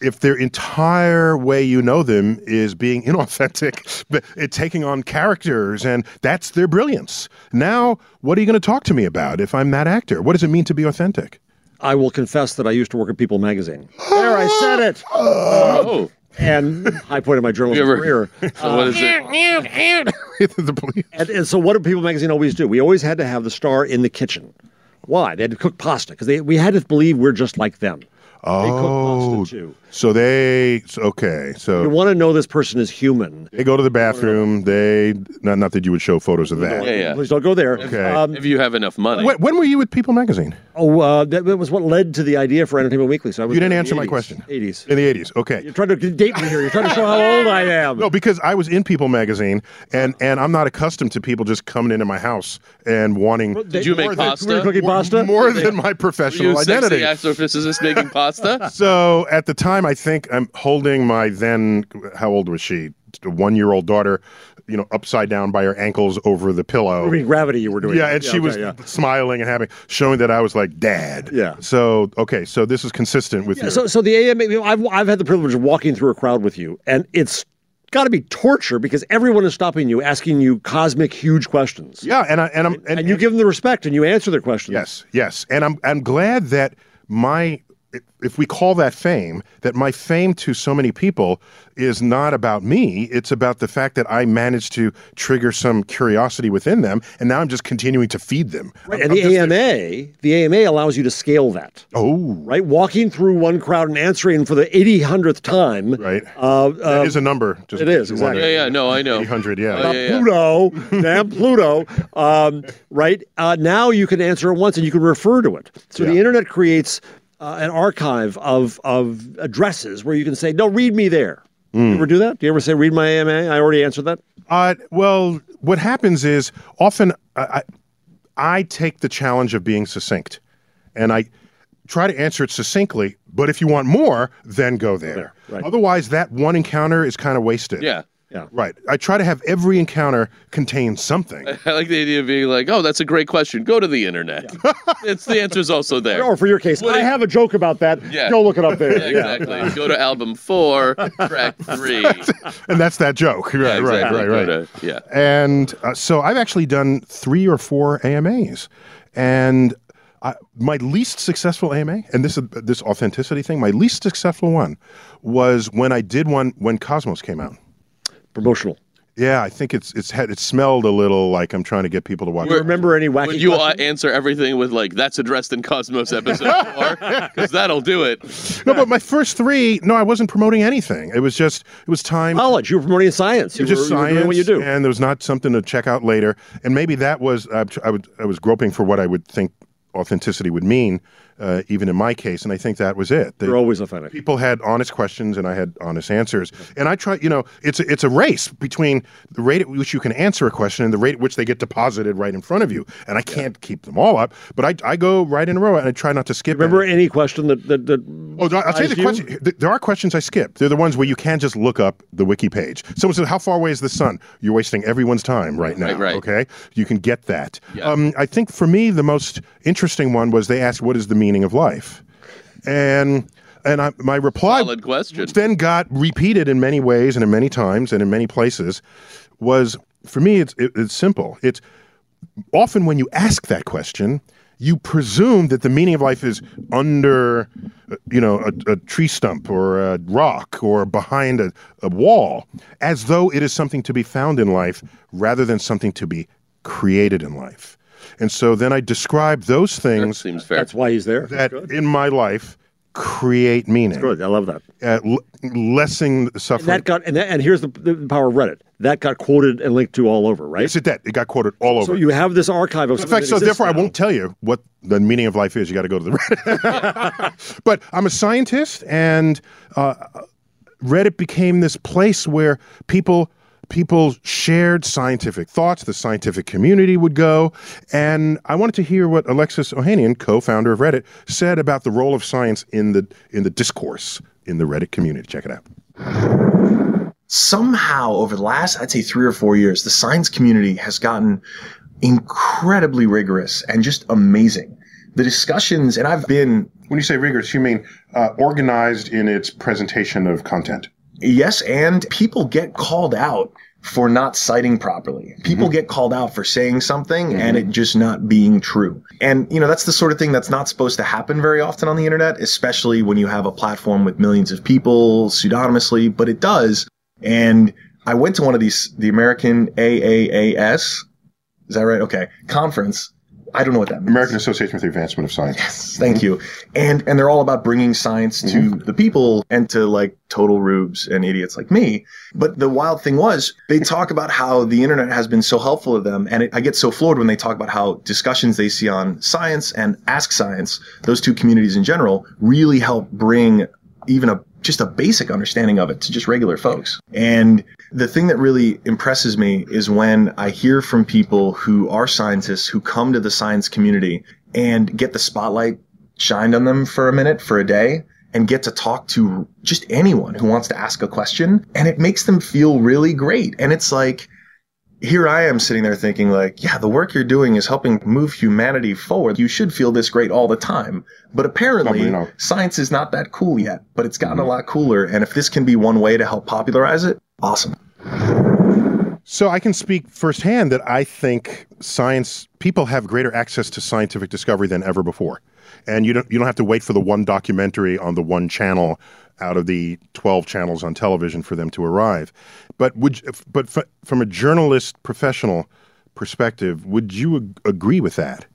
[SPEAKER 1] If their entire way you know them is being inauthentic, but it taking on characters, and that's their brilliance. Now, what are you going to talk to me about if I'm that actor? What does it mean to be authentic?
[SPEAKER 3] I will confess that I used to work at People Magazine. There, I said it.
[SPEAKER 2] Oh,
[SPEAKER 3] And high point of my journalism
[SPEAKER 2] ever-
[SPEAKER 3] career.
[SPEAKER 2] so what is it?
[SPEAKER 1] The police-
[SPEAKER 3] And, and so, what did People Magazine always do? We always had to have the star in the kitchen. Why? They had to cook pasta because we had to believe we're just like them. They cook
[SPEAKER 1] Oh,
[SPEAKER 3] pasta too.
[SPEAKER 1] So they okay. so- You
[SPEAKER 3] want to know this person is human.
[SPEAKER 1] they go to the bathroom. They not not that you would show photos of that.
[SPEAKER 2] Yeah, yeah.
[SPEAKER 3] Please don't go there.
[SPEAKER 1] Okay.
[SPEAKER 3] Um,
[SPEAKER 2] If you have enough money.
[SPEAKER 1] When, when were you with People Magazine?
[SPEAKER 3] oh, uh, that, that was what led to the idea for Entertainment Weekly. So I was
[SPEAKER 1] You didn't
[SPEAKER 3] in the
[SPEAKER 1] answer my question.
[SPEAKER 3] 80s.
[SPEAKER 1] In the eighties. Okay.
[SPEAKER 3] You're trying to date me here. You're trying to show how old I am.
[SPEAKER 1] No, because I was in People Magazine, and and I'm not accustomed to people just coming into my house and wanting
[SPEAKER 2] Did you make
[SPEAKER 3] Were you
[SPEAKER 2] pasta?
[SPEAKER 3] cooking pasta?
[SPEAKER 1] more than my professional
[SPEAKER 2] Were you
[SPEAKER 1] professional
[SPEAKER 2] sexy
[SPEAKER 1] identity.
[SPEAKER 2] astrophysicist making pasta?
[SPEAKER 1] So at the time, I think I'm holding my then how old was she? One year old daughter, you know, upside down by her ankles over the pillow.
[SPEAKER 3] I mean, gravity. You were doing.
[SPEAKER 1] Yeah,
[SPEAKER 3] that.
[SPEAKER 1] and she
[SPEAKER 3] okay,
[SPEAKER 1] was
[SPEAKER 3] yeah.
[SPEAKER 1] smiling and having, showing that I was like dad.
[SPEAKER 3] Yeah.
[SPEAKER 1] So okay, so this is consistent with your.
[SPEAKER 3] So, so the AMA, you know, I've, I've had the privilege of walking through a crowd with you, and it's got to be torture because everyone is stopping you, asking you cosmic, huge questions.
[SPEAKER 1] yeah, and I and I'm
[SPEAKER 3] And, you give them the respect and you answer their questions.
[SPEAKER 1] yes, yes, and I'm I'm glad that my if we call that fame, that my fame to so many people is not about me. It's about the fact that I managed to trigger some curiosity within them, and now I'm just continuing to feed them.
[SPEAKER 3] Right,
[SPEAKER 1] I'm-
[SPEAKER 3] and the
[SPEAKER 1] just-
[SPEAKER 3] AMA, the AMA allows you to scale that.
[SPEAKER 1] Oh,
[SPEAKER 3] Right, walking through one crowd and answering for the 80 hundredth time.
[SPEAKER 1] right.
[SPEAKER 3] Uh,
[SPEAKER 1] That
[SPEAKER 3] uh,
[SPEAKER 1] is a number. Just
[SPEAKER 3] it is,
[SPEAKER 1] if you wonder.
[SPEAKER 3] exactly.
[SPEAKER 2] Yeah, yeah, no, I know.
[SPEAKER 1] 800, yeah.
[SPEAKER 2] Oh, yeah, yeah.
[SPEAKER 3] Pluto, damn Pluto, um, right? Uh, now you can answer it once and you can refer to it. So the internet creates uh, an archive of of addresses where you can say, "No, read me there."
[SPEAKER 1] Hmm.
[SPEAKER 3] You ever do that? Do you ever say, "Read my AMA"? I already answered that.
[SPEAKER 1] Uh, well, what happens is often I, I, I take the challenge of being succinct, and I try to answer it succinctly. But if you want more, then go there.
[SPEAKER 3] right.
[SPEAKER 1] Otherwise, that one encounter is kind of wasted.
[SPEAKER 2] Yeah.
[SPEAKER 3] Yeah.
[SPEAKER 1] Right. I try to have every encounter contain something.
[SPEAKER 2] I like the idea of being like, oh, that's a great question. Go to the internet. it's the answer's also there.
[SPEAKER 3] Or for your case,
[SPEAKER 2] What
[SPEAKER 3] I
[SPEAKER 2] if-
[SPEAKER 3] have a joke about that.
[SPEAKER 2] Yeah.
[SPEAKER 3] Go look it up there.
[SPEAKER 2] Yeah, exactly. Go to album four, track three.
[SPEAKER 1] and that's that joke. Right,
[SPEAKER 2] Yeah,
[SPEAKER 1] right,
[SPEAKER 2] exactly.
[SPEAKER 1] right, right.
[SPEAKER 2] Go to- yeah.
[SPEAKER 1] And uh, so I've actually done three or four AMAs. And I, my least successful AMA, and this this authenticity thing, my least successful one was when I did one when Cosmos came out.
[SPEAKER 3] Promotional.
[SPEAKER 1] Yeah, I think it's it's had it smelled a little like I'm trying to get people to watch.
[SPEAKER 3] Do you remember any wacky
[SPEAKER 2] Would you uh, answer everything with like that's addressed in Cosmos episode four? Because that'll do it.
[SPEAKER 1] No, but my first three, no, I wasn't promoting anything. It was just it was time.
[SPEAKER 3] College. You were promoting science. You
[SPEAKER 1] It was just
[SPEAKER 3] were, you were
[SPEAKER 1] science,
[SPEAKER 3] doing what you do.
[SPEAKER 1] and there was not something to check out later. And maybe that was uh, I, would, I was groping for what I would think authenticity would mean, uh, even in my case, and I think that was it. The-
[SPEAKER 3] You're always authentic.
[SPEAKER 1] people had honest questions and I had honest answers. And I try, you know, it's a, it's a race between the rate at which you can answer a question and the rate at which they get deposited right in front of you. And I can't keep them all up, but I, I go right in a row and I try not to skip.
[SPEAKER 3] Remember
[SPEAKER 1] any.
[SPEAKER 3] any question that that, that
[SPEAKER 1] Oh, I'll tell you the
[SPEAKER 3] surprised you?
[SPEAKER 1] question. There are questions I skip. They're the ones where you can't just look up the wiki page. Someone says, "How far away is the sun?" You're wasting everyone's time right now.
[SPEAKER 2] Right, right.
[SPEAKER 1] Okay, you can get that.
[SPEAKER 2] Yeah.
[SPEAKER 1] Um, I think for me the most interesting one was they asked, "What is the meaning of life?" And and I, my reply,
[SPEAKER 2] Solid question.
[SPEAKER 1] which then got repeated in many ways and in many times and in many places, was for me it's it, it's simple. It's often when you ask that question, you presume that the meaning of life is under, uh, you know, a, a tree stump or a rock or behind a, a wall, as though it is something to be found in life rather than something to be created in life. And so then I describe those
[SPEAKER 2] That
[SPEAKER 1] things
[SPEAKER 2] seems fair.
[SPEAKER 3] That's why he's there.
[SPEAKER 1] that in my life create meaning,
[SPEAKER 3] Good. I love that.
[SPEAKER 1] uh, l- lessening the
[SPEAKER 3] And
[SPEAKER 1] suffering.
[SPEAKER 3] that got and, that, and here's the, the power of Reddit. That got quoted and linked to all over, right?
[SPEAKER 1] yes, it did. It got quoted all over.
[SPEAKER 3] So you have this archive of
[SPEAKER 1] In fact, so therefore, I won't tell you what the meaning of life is. You got to go to the Reddit. but I'm a scientist, and uh, Reddit became this place where people people shared scientific thoughts. The scientific community would go, and I wanted to hear what Alexis Ohanian, co-founder of Reddit, said about the role of science in the in the discourse in the Reddit community. Check it out.
[SPEAKER 4] somehow over the last, I'd say three or four years, the science community has gotten incredibly rigorous and just amazing. The discussions, and I've been,
[SPEAKER 1] When you say rigorous, you mean uh, organized in its presentation of content.
[SPEAKER 4] Yes, and people get called out for not citing properly. People mm-hmm. get called out for saying something mm-hmm. and it just not being true. And, you know, that's the sort of thing that's not supposed to happen very often on the internet, especially when you have a platform with millions of people pseudonymously, but it does. And I went to one of these, the American AAAS. Is that right? Okay. Conference. I don't know what that means.
[SPEAKER 1] American Association for the Advancement of Science.
[SPEAKER 4] Yes, thank you. And and they're all about bringing science to mm-hmm. the people and to like total rubes and idiots like me. But the wild thing was they talk about how the internet has been so helpful to them, and it, I get so floored when they talk about how discussions they see on science and Ask Science, those two communities in general, really help bring even a just a basic understanding of it to just regular folks. And the thing that really impresses me is when I hear from people who are scientists who come to the science community and get the spotlight shined on them for a minute, for a day, and get to talk to just anyone who wants to ask a question. And it makes them feel really great. And it's like, here I am sitting there thinking like, yeah, the work you're doing is helping move humanity forward. You should feel this great all the time. But apparently science is not that cool yet, but it's gotten a mm-hmm. lot cooler. And if this can be one way to help popularize it, awesome.
[SPEAKER 1] So I can speak firsthand that I think science people have greater access to scientific discovery than ever before, and you don't you don't have to wait for the one documentary on the one channel out of the twelve channels on television for them to arrive. But would but f- from a journalist professional perspective, would you ag- agree with that?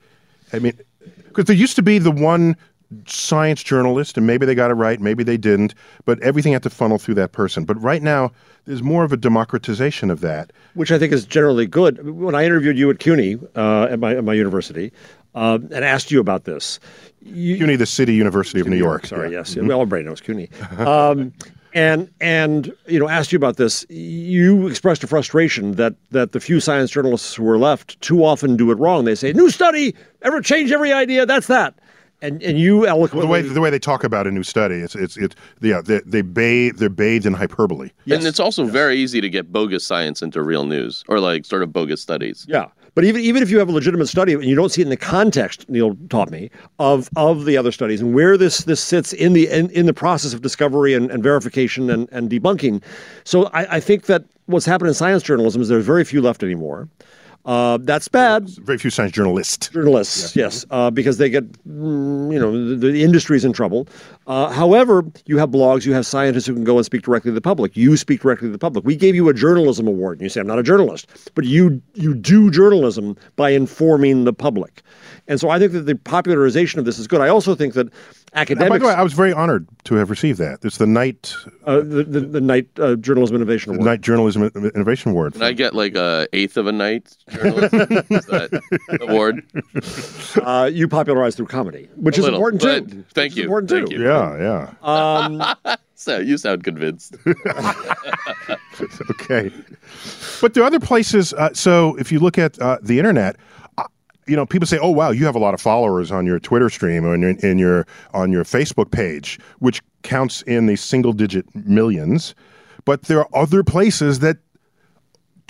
[SPEAKER 1] I mean, because there used to be the one science journalist, and maybe they got it right, maybe they didn't, but everything had to funnel through that person. But right now, there's more of a democratization of that.
[SPEAKER 3] which I think is generally good. When I interviewed you at CUNY uh, at my at my university uh, and asked you about this, you,
[SPEAKER 1] CUNY, the City University of New York.
[SPEAKER 3] Sorry,
[SPEAKER 1] yeah.
[SPEAKER 3] yes, well, everybody knows CUNY. Um, and and you know, asked you about this. You expressed a frustration that that the few science journalists who are left too often do it wrong. They say, "New study, ever change every idea." That's that. And and you eloquently
[SPEAKER 1] The way the way they talk about a new study, it's it's it's yeah they they bathe they're bathed in hyperbole.
[SPEAKER 2] And it's also very easy to get bogus science into real news or like sort of bogus studies.
[SPEAKER 3] Yeah. But even even if you have a legitimate study and you don't see it in the context, Neil taught me, of of the other studies and where this this sits in the in, in the process of discovery and, and verification and, and debunking. So I, I think that what's happened in science journalism is there's very few left anymore. Uh, that's bad.
[SPEAKER 1] Very few science journalists.
[SPEAKER 3] Journalists, yes, uh, because they get, mm, you know, the, the industry's in trouble. Uh, however, you have blogs, you have scientists who can go and speak directly to the public. You speak directly to the public. We gave you a journalism award, and you say, "I'm not a journalist," but you you do journalism by informing the public. And so I think that the popularization of this is good. I also think that
[SPEAKER 1] And by the way, I was very honored to have received that. It's the Knight
[SPEAKER 3] uh, the, the, the Knight uh, Journalism Innovation Award.
[SPEAKER 1] Knight Journalism Innovation Award.
[SPEAKER 2] Can I get like a eighth of a night Journalism award?
[SPEAKER 3] Uh, you popularized through comedy, which
[SPEAKER 2] A
[SPEAKER 3] is
[SPEAKER 2] little,
[SPEAKER 3] important too.
[SPEAKER 2] thank
[SPEAKER 3] Which
[SPEAKER 2] you,
[SPEAKER 3] Important
[SPEAKER 2] thank
[SPEAKER 3] too.
[SPEAKER 2] you.
[SPEAKER 1] Yeah, yeah.
[SPEAKER 3] Um,
[SPEAKER 2] So you sound convinced.
[SPEAKER 1] okay. But there are other places. Uh, so if you look at uh, the internet, you know, people say, "Oh, wow, you have a lot of followers on your Twitter stream or in your, in your on your Facebook page," which counts in the single-digit millions. But there are other places that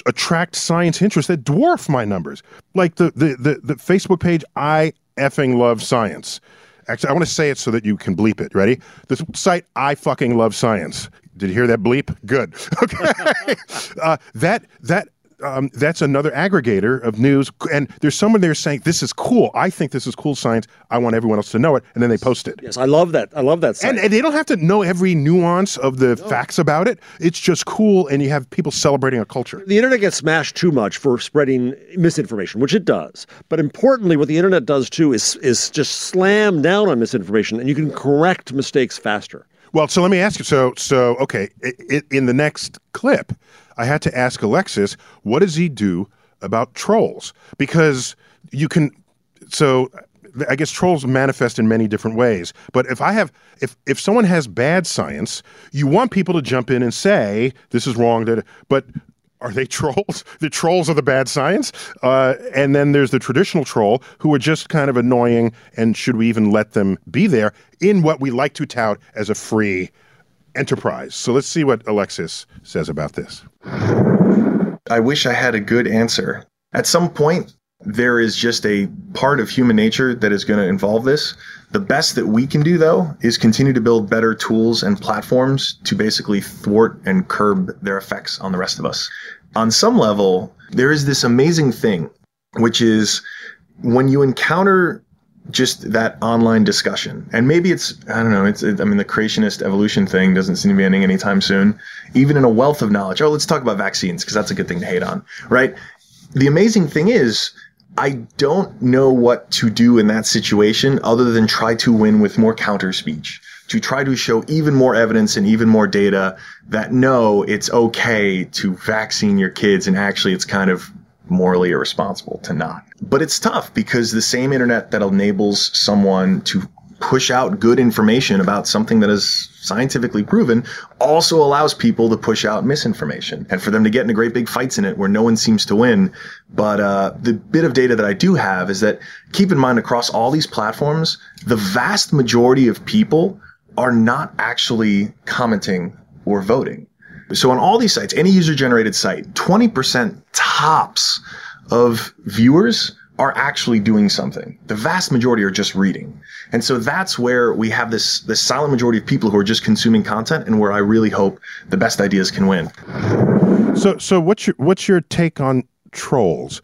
[SPEAKER 1] attract science interest that dwarf my numbers. Like the the the, the Facebook page, I effing love science. Actually, I want to say it so that you can bleep it. Ready? This site, I fucking love science. Did you hear that bleep? Good. Okay. uh, that that. Um, that's another aggregator of news, and there's someone there saying this is cool. I think this is cool science. I want everyone else to know it, and then they post it.
[SPEAKER 3] yes, I love that. I love that.
[SPEAKER 1] And, and they don't have to know every nuance of the facts about it. It's just cool, and you have people celebrating a culture.
[SPEAKER 3] the internet gets smashed too much for spreading misinformation, which it does. But importantly, what the internet does too is is just slam down on misinformation, and you can correct mistakes faster.
[SPEAKER 1] Well, so let me ask you. So, so okay, i i in the next clip, I had to ask Alexis, what does he do about trolls? Because you can. So, I guess trolls manifest in many different ways. But if I have, if if someone has bad science, you want people to jump in and say this is wrong. But are they trolls? The trolls are the bad science. Uh, and then there's the traditional troll who are just kind of annoying. And should we even let them be there in what we like to tout as a free enterprise? So let's see what Alexis says about this.
[SPEAKER 4] I wish I had a good answer. At some point, there is just a part of human nature that is going to involve this. The best that we can do, though, is continue to build better tools and platforms to basically thwart and curb their effects on the rest of us. On some level, there is this amazing thing, which is when you encounter just that online discussion. And maybe it's, I don't know, it's, it, I mean, the creationist evolution thing doesn't seem to be ending anytime soon. Even in a wealth of knowledge. Oh, let's talk about vaccines because that's a good thing to hate on, right? The amazing thing is, I don't know what to do in that situation other than try to win with more counter speech, to try to show even more evidence and even more data that no, it's okay to vaccine your kids and actually it's kind of morally irresponsible to not. But it's tough because the same internet that enables someone to push out good information about something that is scientifically proven also allows people to push out misinformation and for them to get into great big fights in it where no one seems to win. But uh, the bit of data that I do have is that keep in mind across all these platforms, the vast majority of people are not actually commenting or voting. So on all these sites, any user generated site, 20% tops of viewers are actually doing something. The vast majority are just reading. And so that's where we have this, this silent majority of people who are just consuming content and where I really hope the best ideas can win.
[SPEAKER 1] So, so what's your what's your take on trolls?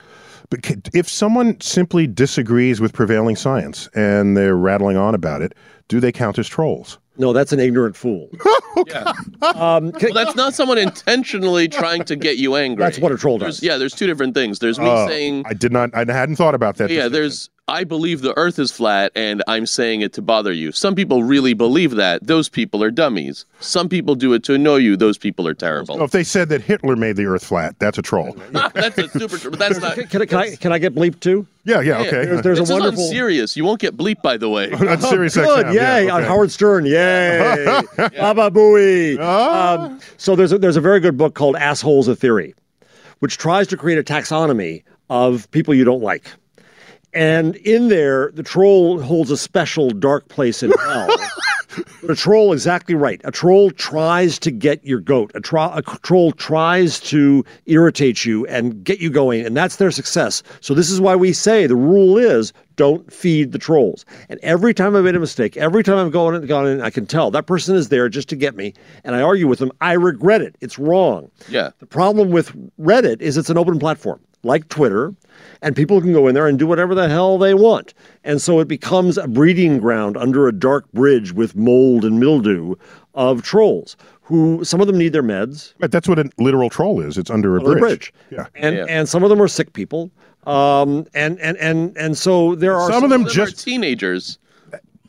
[SPEAKER 1] If someone simply disagrees with prevailing science and they're rattling on about it, do they count as trolls?
[SPEAKER 3] No, that's an ignorant fool.
[SPEAKER 2] Yeah.
[SPEAKER 3] Um, ca-
[SPEAKER 2] Well, that's not someone intentionally trying to get you angry.
[SPEAKER 3] That's what a troll
[SPEAKER 2] There's-
[SPEAKER 3] does.
[SPEAKER 2] Yeah, there's two different things. There's me
[SPEAKER 1] Oh,
[SPEAKER 2] saying,
[SPEAKER 1] I did not. I hadn't thought about that.
[SPEAKER 2] yeah, there's I believe the Earth is flat, and I'm saying it to bother you. Some people really believe that. Those people are dummies. Some people do it to annoy you. Those people are terrible.
[SPEAKER 1] Oh, if they said that Hitler made the Earth flat, that's a troll.
[SPEAKER 2] that's a super. troll. But that's not.
[SPEAKER 3] can, can I, can I can I get bleeped too?
[SPEAKER 1] Yeah, yeah,
[SPEAKER 2] Yeah,
[SPEAKER 1] okay.
[SPEAKER 3] There's, there's
[SPEAKER 2] this
[SPEAKER 3] a
[SPEAKER 2] is
[SPEAKER 3] wonderful.
[SPEAKER 2] unserious. You won't get bleeped, by the way.
[SPEAKER 1] that's serious
[SPEAKER 3] Good,
[SPEAKER 1] XM.
[SPEAKER 3] yay!
[SPEAKER 1] Yeah,
[SPEAKER 3] On. Howard Stern, yay! Baba Booey.
[SPEAKER 1] Ah.
[SPEAKER 3] Um, so there's a, there's a very good book called Assholes: A Theory, which tries to create a taxonomy of people you don't like. And in there, the troll holds a special dark place in hell. But a troll, exactly right. A troll tries to get your goat. A, tro- a troll tries to irritate you and get you going, and that's their success. So this is why we say the rule is don't feed the trolls. And every time I made a mistake, every time I've gone in, gone in, I can tell that person is there just to get me, and I argue with them. I regret it. It's wrong.
[SPEAKER 2] Yeah.
[SPEAKER 3] The problem with Reddit is it's an open platform, like Twitter, and people can go in there and do whatever the hell they want. And so it becomes a breeding ground under a dark bridge with mold and mildew of trolls who some of them need their meds.
[SPEAKER 1] But that's what a literal troll is. It's under a
[SPEAKER 3] under
[SPEAKER 1] bridge.
[SPEAKER 3] bridge.
[SPEAKER 1] Yeah.
[SPEAKER 3] And
[SPEAKER 2] Yeah.
[SPEAKER 3] and some of them are sick people. Um and and and and so there are
[SPEAKER 1] Some of them
[SPEAKER 2] Some
[SPEAKER 1] just
[SPEAKER 2] teenagers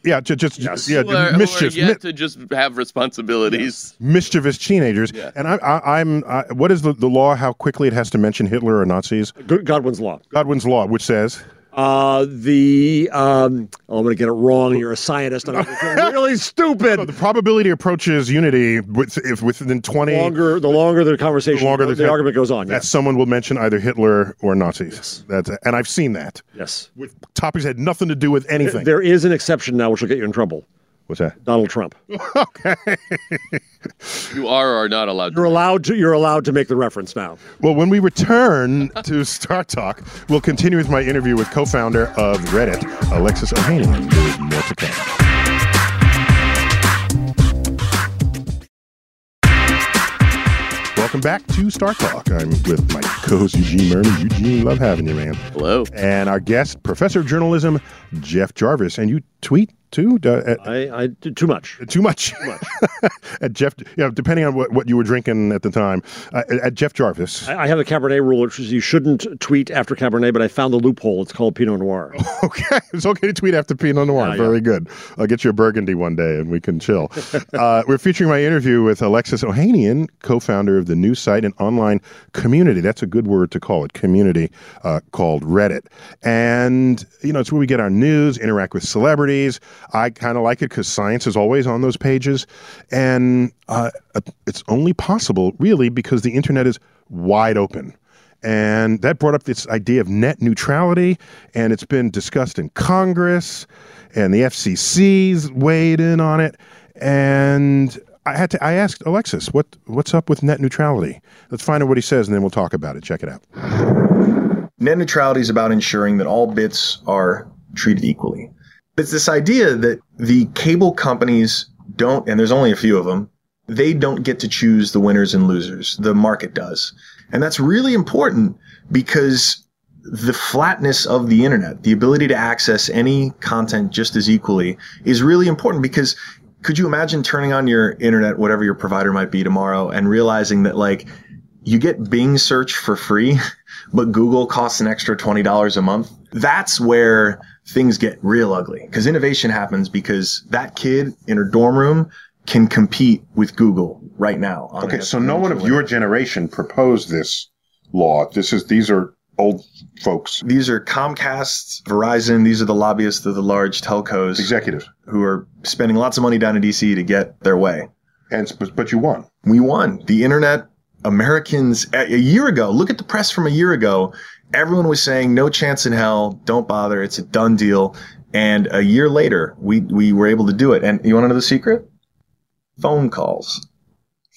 [SPEAKER 1] yeah, ju- just yeah,
[SPEAKER 2] who are, who are
[SPEAKER 1] mischief, mi-
[SPEAKER 2] yet to just have responsibilities.
[SPEAKER 1] mischievous teenagers.
[SPEAKER 2] Yeah.
[SPEAKER 1] And I, I, I'm I, what is the, the law? How quickly it has to mention Hitler or Nazis?
[SPEAKER 3] Godwin's law.
[SPEAKER 1] Godwin's law, which says
[SPEAKER 3] Uh, the um, oh, I'm going to get it wrong. You're a scientist. I'm really stupid.
[SPEAKER 1] the probability approaches unity with, if within 20
[SPEAKER 3] longer the longer the conversation,
[SPEAKER 1] The longer
[SPEAKER 3] the,
[SPEAKER 1] the-
[SPEAKER 3] argument goes on.
[SPEAKER 1] that
[SPEAKER 3] Yes.
[SPEAKER 1] someone will mention either Hitler or Nazis. That's and I've seen that
[SPEAKER 3] yes.
[SPEAKER 1] with topics that had nothing to do with anything.
[SPEAKER 3] There is an exception now, which will get you in trouble.
[SPEAKER 1] What's that?
[SPEAKER 3] Donald Trump. Okay.
[SPEAKER 2] you are or are not allowed
[SPEAKER 3] You're
[SPEAKER 2] to.
[SPEAKER 3] allowed to. You're allowed to make the reference now.
[SPEAKER 1] Well, when we return to Star Talk, we'll continue with my interview with co-founder of Reddit, Alexis Ohanian. There's more to come. Welcome back to Star Talk. I'm with my co-host Eugene Mirman. Eugene, love having you, man.
[SPEAKER 2] Hello.
[SPEAKER 1] And our guest, Professor of Journalism, Jeff Jarvis. And you tweet too? Uh,
[SPEAKER 3] I, I did too much.
[SPEAKER 1] too much. at Jeff, you know, depending on what, what you were drinking at the time, uh, at Jeff Jarvis.
[SPEAKER 3] I, I have a Cabernet rule, which is you shouldn't tweet after Cabernet, but I found the loophole. It's called Pinot Noir.
[SPEAKER 1] Okay, it's okay to tweet after Pinot Noir.
[SPEAKER 3] Yeah,
[SPEAKER 1] Very good. I'll get you a Burgundy one day, and we can chill. uh, we're featuring my interview with Alexis Ohanian, co-founder of the new site and online community. That's a good word to call it, community uh, called Reddit. And you know, it's where we get our news, interact with celebrities. I kind of like it because science is always on those pages, and uh, it's only possible really because the internet is wide open. And that brought up this idea of net neutrality, and it's been discussed in Congress, and the FCC's weighed in on it. And I had to. I asked Alexis, "What what's up with net neutrality?" Let's find out what he says, and then we'll talk about it. Check it out.
[SPEAKER 4] Net neutrality is about ensuring that all bits are treated equally. It's this idea that the cable companies don't, and there's only a few of them, they don't get to choose the winners and losers. The market does. And that's really important because the flatness of the internet, the ability to access any content just as equally is really important because could you imagine turning on your internet, whatever your provider might be tomorrow and realizing that like you get Bing search for free, but Google costs an extra $20 a month? That's where things get real ugly because innovation happens because that kid in her dorm room can compete with Google right now. on
[SPEAKER 5] Okay, so no one of your generation proposed this law. This is these are old folks,
[SPEAKER 4] These are Comcast, Verizon. These are the lobbyists of the large telcos
[SPEAKER 5] executives,
[SPEAKER 4] who are spending lots of money down in DC to get their way.
[SPEAKER 5] and but, you won.
[SPEAKER 4] We won. The internet, Americans, a year ago, look at the press from a year ago. Everyone was saying, no chance in hell. Don't bother. It's a done deal. And a year later, we, we were able to do it. And you want to know the secret? Phone calls.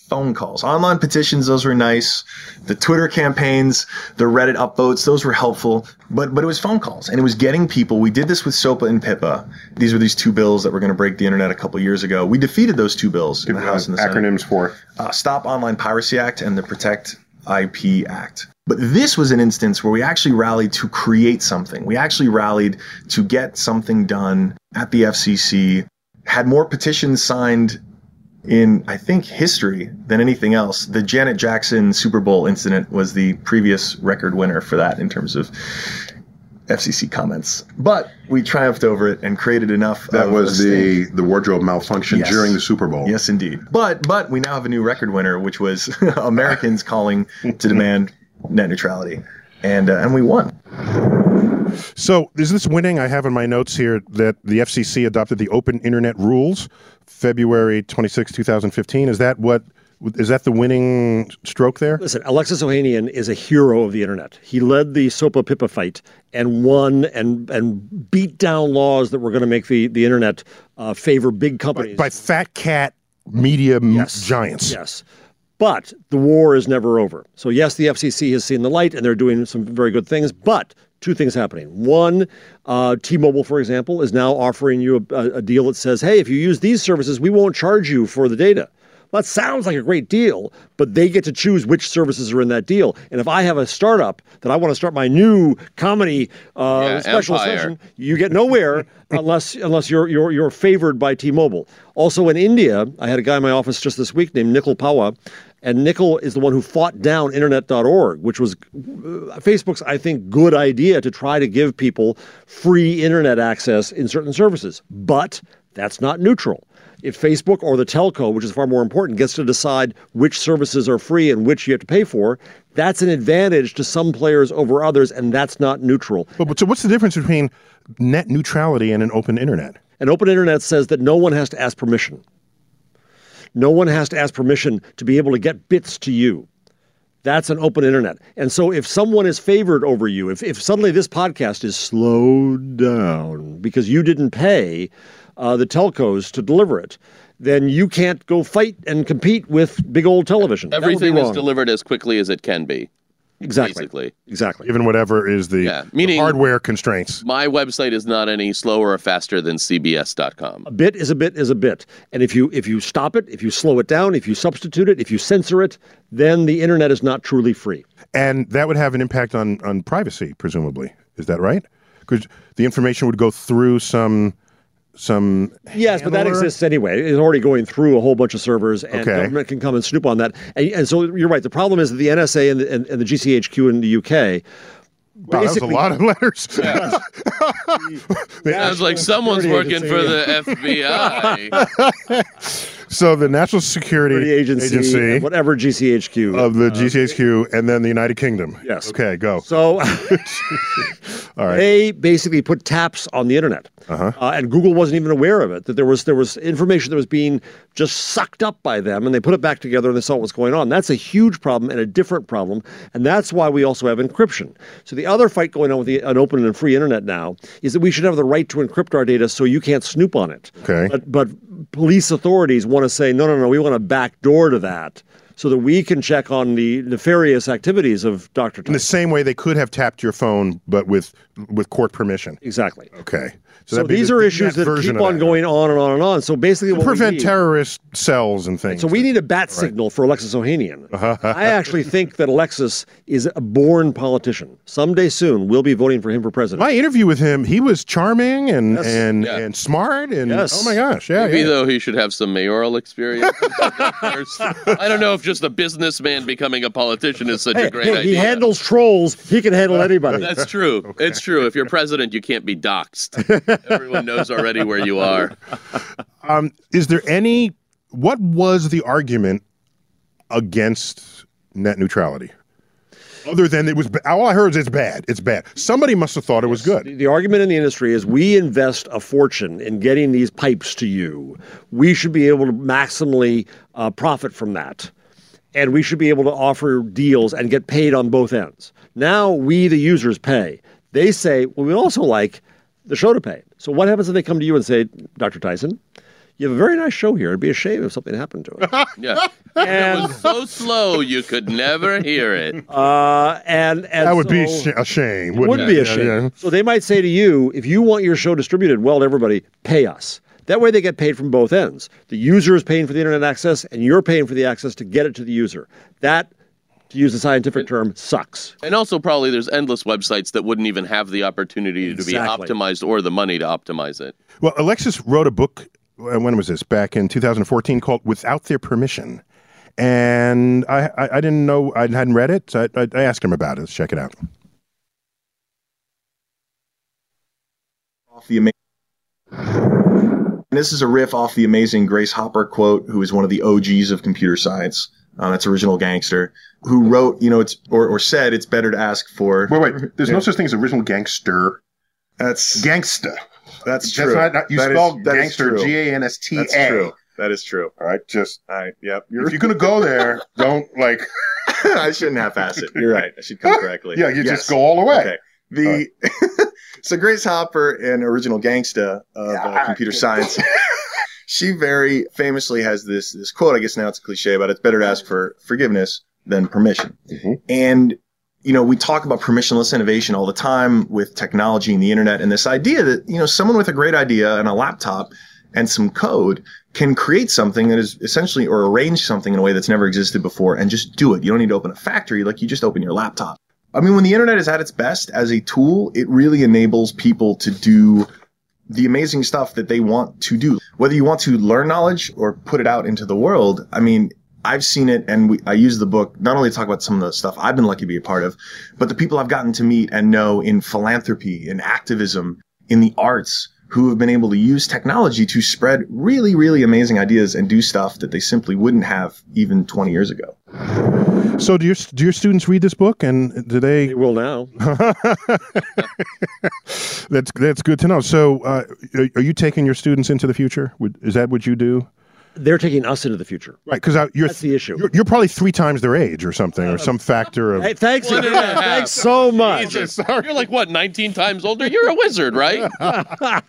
[SPEAKER 4] Phone calls. Online petitions, those were nice. The Twitter campaigns, the Reddit upvotes, those were helpful. But but it was phone calls. And it was getting people. We did this with SOPA and PIPA. These were these two bills that were going to break the internet a couple years ago. We defeated those two bills in the House and the Senate
[SPEAKER 5] acronyms for
[SPEAKER 4] uh, Stop Online Piracy Act and the Protect IP Act. But this was an instance where we actually rallied to create something. We actually rallied to get something done at the FCC, had more petitions signed in, I think, history than anything else. The Janet Jackson Super Bowl incident was the previous record winner for that in terms of FCC comments. But we triumphed over it and created enough.
[SPEAKER 5] that
[SPEAKER 4] of
[SPEAKER 5] was
[SPEAKER 4] a stink.
[SPEAKER 5] the the wardrobe malfunction
[SPEAKER 4] Yes.
[SPEAKER 5] during the Super Bowl.
[SPEAKER 4] Yes, indeed. But but we now have a new record winner, which was Americans calling to demand net neutrality, and uh, and we won.
[SPEAKER 1] So, is this winning? I have in my notes here that the FCC adopted the Open Internet Rules, February 26, 2015. Is that what? Is that the winning stroke there?
[SPEAKER 3] Listen, Alexis Ohanian is a hero of the internet. He led the SOPA PIPA fight and won and and beat down laws that were going to make the, the internet uh, favor big companies.
[SPEAKER 1] By fat cat media m- giants.
[SPEAKER 3] Yes. But the war is never over. So, yes, the FCC has seen the light and they're doing some very good things. But two things happening. One, uh, T Mobile, for example, is now offering you a, a deal that says, hey, if you use these services, we won't charge you for the data. That sounds like a great deal, but they get to choose which services are in that deal. And if I have a startup that I want to start my new comedy uh,
[SPEAKER 2] Yeah,
[SPEAKER 3] special
[SPEAKER 2] empire.
[SPEAKER 3] session, you get nowhere unless unless you're you're you're favored by T-Mobile. Also in India, I had a guy in my office just this week named Nikhil Pahwa, and Nikhil is the one who fought down Internet.org, which was uh, Facebook's I think good idea to try to give people free internet access in certain services, but that's not neutral. If Facebook or the telco, which is far more important, gets to decide which services are free and which you have to pay for, that's an advantage to some players over others, and that's not neutral.
[SPEAKER 1] But, but so what's the difference between net neutrality and an open internet?
[SPEAKER 3] An open internet says that no one has to ask permission. No one has to ask permission to be able to get bits to you. That's an open internet. And so if someone is favored over you, if, if suddenly this podcast is slowed down because you didn't pay uh, the telcos to deliver it, then you can't go fight and compete with big old television. That would be
[SPEAKER 2] Everything is delivered as quickly as it can be.
[SPEAKER 3] Exactly.
[SPEAKER 2] basically.
[SPEAKER 3] Exactly.
[SPEAKER 1] Even whatever is the,
[SPEAKER 2] Yeah,
[SPEAKER 1] the hardware constraints.
[SPEAKER 2] My website is not any slower or faster than CBS.com.
[SPEAKER 3] A bit is a bit is a bit. And if you if you stop it, if you slow it down, if you substitute it, if you censor it, then the internet is not truly free.
[SPEAKER 1] And that would have an impact on, on privacy, presumably. Is that right? Because the information would go through some some
[SPEAKER 3] Yes, but that exists anyway. It's already going through a whole bunch of servers, and
[SPEAKER 1] Okay.
[SPEAKER 3] government can come and snoop on that. And, and so you're right. The problem is that the NSA and the, and, and the GCHQ in the UK.
[SPEAKER 1] Wow, that was a lot of letters.
[SPEAKER 2] Sounds like someone's
[SPEAKER 3] Security
[SPEAKER 2] working for the FBI.
[SPEAKER 1] so the National Security
[SPEAKER 3] Security agency, whatever GCHQ.
[SPEAKER 1] of the uh, GCHQ and then the United Kingdom.
[SPEAKER 3] Yes.
[SPEAKER 1] Okay, go.
[SPEAKER 3] So
[SPEAKER 1] All right.
[SPEAKER 3] they basically put taps on the internet, uh and Google wasn't even aware of it. That there was there was information that was being just sucked up by them, and they put it back together and they saw what was going on. That's a huge problem and a different problem, and that's why we also have encryption. So the other fight going on with the, an open and free internet now is that we should have the right to encrypt our data so you can't snoop on it.
[SPEAKER 1] Okay.
[SPEAKER 3] But but police authorities want to say no no no we want a back door to that. So that we can check on the nefarious activities of Dr.
[SPEAKER 1] In the same way they could have tapped your phone, but with with court permission.
[SPEAKER 3] Exactly.
[SPEAKER 1] Okay.
[SPEAKER 3] So,
[SPEAKER 1] that'd
[SPEAKER 3] these
[SPEAKER 1] the-
[SPEAKER 3] are issues
[SPEAKER 1] net
[SPEAKER 3] that keep on
[SPEAKER 1] that.
[SPEAKER 3] going on and on and on. So basically, what we
[SPEAKER 1] prevent
[SPEAKER 3] need-
[SPEAKER 1] terrorist cells and things.
[SPEAKER 3] So we need a bat signal for Alexis Ohanian. I actually think that Alexis is a born politician. Someday soon, we'll be voting for him for president.
[SPEAKER 1] My interview with him, he was charming and
[SPEAKER 3] Yes.
[SPEAKER 1] and
[SPEAKER 2] Yeah.
[SPEAKER 1] and smart and
[SPEAKER 3] Yes.
[SPEAKER 1] oh my gosh, yeah,
[SPEAKER 2] Maybe
[SPEAKER 1] yeah.
[SPEAKER 2] though he should have some mayoral experience. I don't know if just a businessman becoming a politician is such
[SPEAKER 3] Hey,
[SPEAKER 2] a great
[SPEAKER 3] hey,
[SPEAKER 2] idea.
[SPEAKER 3] he handles trolls. He can handle uh, anybody.
[SPEAKER 2] That's true. It's true. If you're president, you can't be doxxed. Everyone knows already where you are.
[SPEAKER 1] Um, is there any? What was the argument against net neutrality? Other than it was, ba- all I heard is it's bad. It's bad. Somebody must have thought it was good.
[SPEAKER 3] The argument in the industry is we invest a fortune in getting these pipes to you. We should be able to maximally uh, profit from that. And we should be able to offer deals and get paid on both ends. Now we, the users, pay. They say, well, we also like the show to pay. So what happens if they come to you and say, Dr. Tyson, you have a very nice show here. It'd be a shame if something happened to it.
[SPEAKER 2] Yeah. It was so slow you could never hear it.
[SPEAKER 3] uh, and, and
[SPEAKER 1] That would be sh- a shame.
[SPEAKER 3] It
[SPEAKER 1] wouldn't
[SPEAKER 3] would be a shame.
[SPEAKER 1] yeah.
[SPEAKER 3] So they might say to you, if you want your show distributed well to everybody, pay us. That way they get paid from both ends. The user is paying for the internet access, and you're paying for the access to get it to the user. That, to use a scientific term, sucks.
[SPEAKER 2] And also, probably there's endless websites that wouldn't even have the opportunity to be optimized or the money to optimize it.
[SPEAKER 1] Well, Alexis wrote a book. uh, When was this? Back in 2014, called "Without Their Permission," and I I, I didn't know I hadn't read it. So I, I, I asked him about it. Let's check it out.
[SPEAKER 4] off the amazing. This is a riff off the amazing Grace Hopper quote, who is one of the OGs of computer science. Um, that's original gangster, who wrote, you know, it's or, or said it's better to ask for.
[SPEAKER 5] Wait, wait. There's no such thing as original gangster.
[SPEAKER 4] That's
[SPEAKER 5] Gangsta.
[SPEAKER 4] that's true.
[SPEAKER 5] That's not, you
[SPEAKER 4] That
[SPEAKER 5] spell
[SPEAKER 4] is
[SPEAKER 5] gangster. G A N S T A.
[SPEAKER 4] That's true. That is true.
[SPEAKER 5] All right, just
[SPEAKER 4] All right. Yep.
[SPEAKER 5] if
[SPEAKER 4] You're.
[SPEAKER 5] you're gonna go there, don't like.
[SPEAKER 4] I shouldn't half-ass it. You're right. I should come correctly.
[SPEAKER 5] Yeah, you
[SPEAKER 4] Yes.
[SPEAKER 5] just go all the way.
[SPEAKER 4] Okay. The so Grace Hopper, and original gangsta of uh,
[SPEAKER 5] Yeah.
[SPEAKER 4] computer science, she very famously has this this quote. I guess now it's a cliche, but it's better to ask for forgiveness than permission.
[SPEAKER 5] Mhm.
[SPEAKER 4] And you know, we talk about permissionless innovation all the time with technology and the internet, and this idea that you know someone with a great idea and a laptop and some code can create something that is essentially or arrange something in a way that's never existed before and just do it. You don't need to open a factory like you just open your laptop. I mean, when the internet is at its best as a tool, it really enables people to do the amazing stuff that they want to do. Whether you want to learn knowledge or put it out into the world, I mean, I've seen it and we, I use the book not only to talk about some of the stuff I've been lucky to be a part of, but the people I've gotten to meet and know in philanthropy, in activism, in the arts, who have been able to use technology to spread really, really amazing ideas and do stuff that they simply wouldn't have even 20 years ago.
[SPEAKER 1] So do your do your students read this book and do they?
[SPEAKER 3] They will now.
[SPEAKER 1] That's that's good to know. So uh, are, are you taking your students into the future? Is that what you do?
[SPEAKER 3] They're taking us into the future.
[SPEAKER 1] Right, because you're
[SPEAKER 3] That's the issue.
[SPEAKER 1] You're, you're probably three times their age or something, or some factor of.
[SPEAKER 3] Hey, thanks,
[SPEAKER 2] One and a
[SPEAKER 3] again.
[SPEAKER 2] half.
[SPEAKER 3] thanks so much.
[SPEAKER 2] Jesus. You're like what, 19 times older? You're a wizard, right?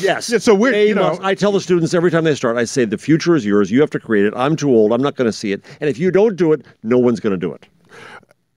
[SPEAKER 3] Yes.
[SPEAKER 1] Yeah, so we're- you know-
[SPEAKER 3] must- I tell the students every time they start, I say, the future is yours. You have to create it. I'm too old. I'm not going to see it. And if you don't do it, no one's going to do it.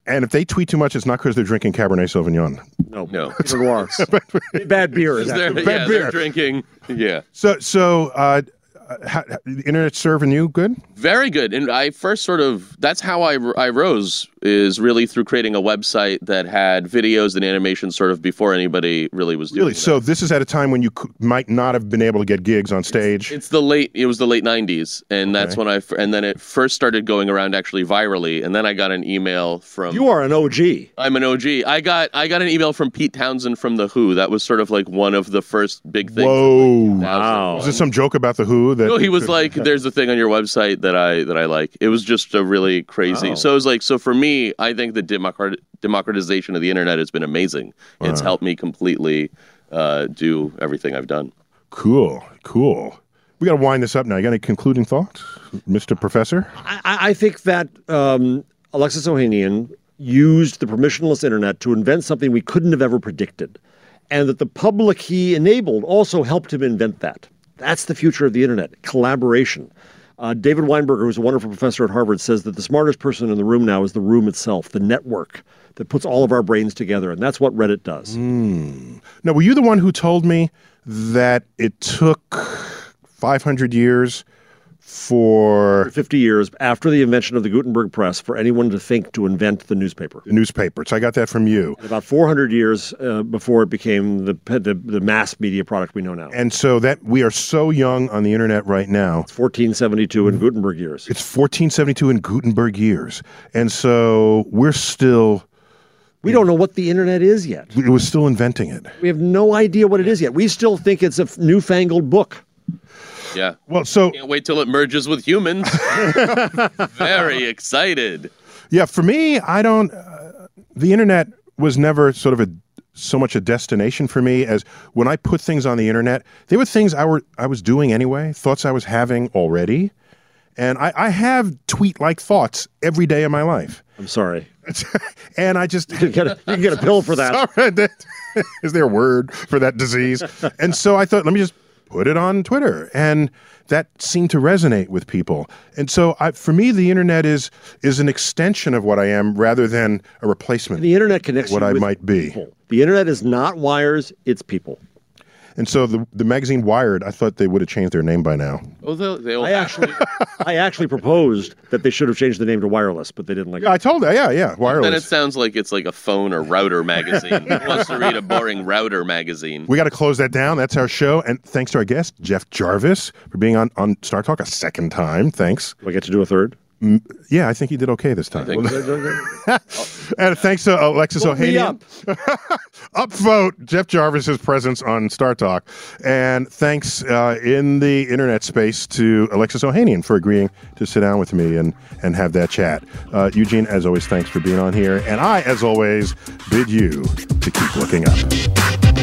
[SPEAKER 1] And if they tweet too much, it's not because they're drinking Cabernet Sauvignon.
[SPEAKER 3] No.
[SPEAKER 2] No.
[SPEAKER 3] it's Noir. Bad beer. Is
[SPEAKER 2] They're,
[SPEAKER 3] actually-
[SPEAKER 2] yeah,
[SPEAKER 1] beer.
[SPEAKER 2] they're drinking. Yeah.
[SPEAKER 1] So so uh, Uh, how, the internet serving you good?
[SPEAKER 2] Very good. And I first sort of, that's how I, I rose, is really through creating a website that had videos and animations sort of before anybody really was doing
[SPEAKER 1] Really?
[SPEAKER 2] that.
[SPEAKER 1] So this is at a time when you c- might not have been able to get gigs on stage.
[SPEAKER 2] It's the late. It was the late '90s, and that's when I. f- And then it first started going around actually virally, and then I got an email from.
[SPEAKER 3] You are an OG.
[SPEAKER 2] I'm an OG. I got I got an email from Pete Townshend from the Who. That was sort of like one of the first big things.
[SPEAKER 1] Whoa!
[SPEAKER 3] Wow.
[SPEAKER 1] Is this some joke about the Who? That
[SPEAKER 2] No, he was like, "There's a thing on your website that I that I like." It was just a really crazy.
[SPEAKER 3] Wow.
[SPEAKER 2] So it was like, so for me, I think the democrat- democratization of the internet has been amazing. It's helped me completely uh, do everything I've done.
[SPEAKER 1] cool, cool. We got to wind this up now. You got any concluding thoughts, Mister Professor?
[SPEAKER 3] I, I think that um, Alexis Ohanian used the permissionless internet to invent something we couldn't have ever predicted. And that the public he enabled also helped him invent that. That's the future of the internet collaboration. Uh, David Weinberger, who's a wonderful professor at Harvard, says that the smartest person in the room now is the room itself, the network that puts all of our brains together. And that's what Reddit does.
[SPEAKER 1] Now, were you the one who told me that it took 500 years for
[SPEAKER 3] 50 years after the invention of the Gutenberg press for anyone to think to invent the newspaper.
[SPEAKER 1] the newspaper? So I got that from you.
[SPEAKER 3] About 400 years uh, before it became the, the the mass media product we know now.
[SPEAKER 1] And so that we are so young on the internet right now.
[SPEAKER 3] It's 1472 in Gutenberg years.
[SPEAKER 1] It's 1472 in Gutenberg years. And so we're still,
[SPEAKER 3] We don't know what the internet is yet.
[SPEAKER 1] it was still inventing it.
[SPEAKER 3] We have no idea what it is yet. We still think it's a f- newfangled book.
[SPEAKER 2] Yeah.
[SPEAKER 1] Well, so
[SPEAKER 2] Can't wait till it merges with humans. Very excited.
[SPEAKER 1] yeah, for me, I don't, uh, the internet was never sort of a, so much a destination for me as when I put things on the internet, they were things I were, I was doing anyway, thoughts I was having already. And I, I have tweet like thoughts every day of my life.
[SPEAKER 3] I'm sorry.
[SPEAKER 1] and I just,
[SPEAKER 3] You can get a, you can get a pill for that.
[SPEAKER 1] Sorry, that- is there a word for that disease? and so I thought, let me just put it on Twitter, and that seemed to resonate with people. And so, I, for me, the internet is is an extension of what I am, rather than a replacement.
[SPEAKER 3] The internet connects
[SPEAKER 1] What
[SPEAKER 3] you
[SPEAKER 1] I
[SPEAKER 3] with
[SPEAKER 1] might be.
[SPEAKER 3] people. The internet is not wires, it's people.
[SPEAKER 1] And so, the the magazine Wired, I thought they would have changed their name by now.
[SPEAKER 2] Oh, they'll, they'll
[SPEAKER 3] I actually I actually proposed that they should have changed the name to wireless, but they didn't like
[SPEAKER 1] Yeah,
[SPEAKER 3] it.
[SPEAKER 1] I told her. Yeah, yeah, Wireless.
[SPEAKER 2] Then it sounds like it's like a phone or router magazine. Who wants to read a boring router magazine?
[SPEAKER 1] We got to close that down. That's our show. And thanks to our guest, Jeff Jarvis, for being on, on Star Talk a second time. Thanks.
[SPEAKER 3] Do I get to do a third?
[SPEAKER 1] Yeah, I think you did okay this time. and thanks to Alexis
[SPEAKER 3] Vote
[SPEAKER 1] Ohanian.
[SPEAKER 3] up.
[SPEAKER 1] upvote Jeff Jarvis's presence on Star Talk. And thanks uh, in the internet space to Alexis Ohanian for agreeing to sit down with me and, and have that chat. Uh, Eugene, as always, thanks for being on here. And I, as always, bid you to keep looking up.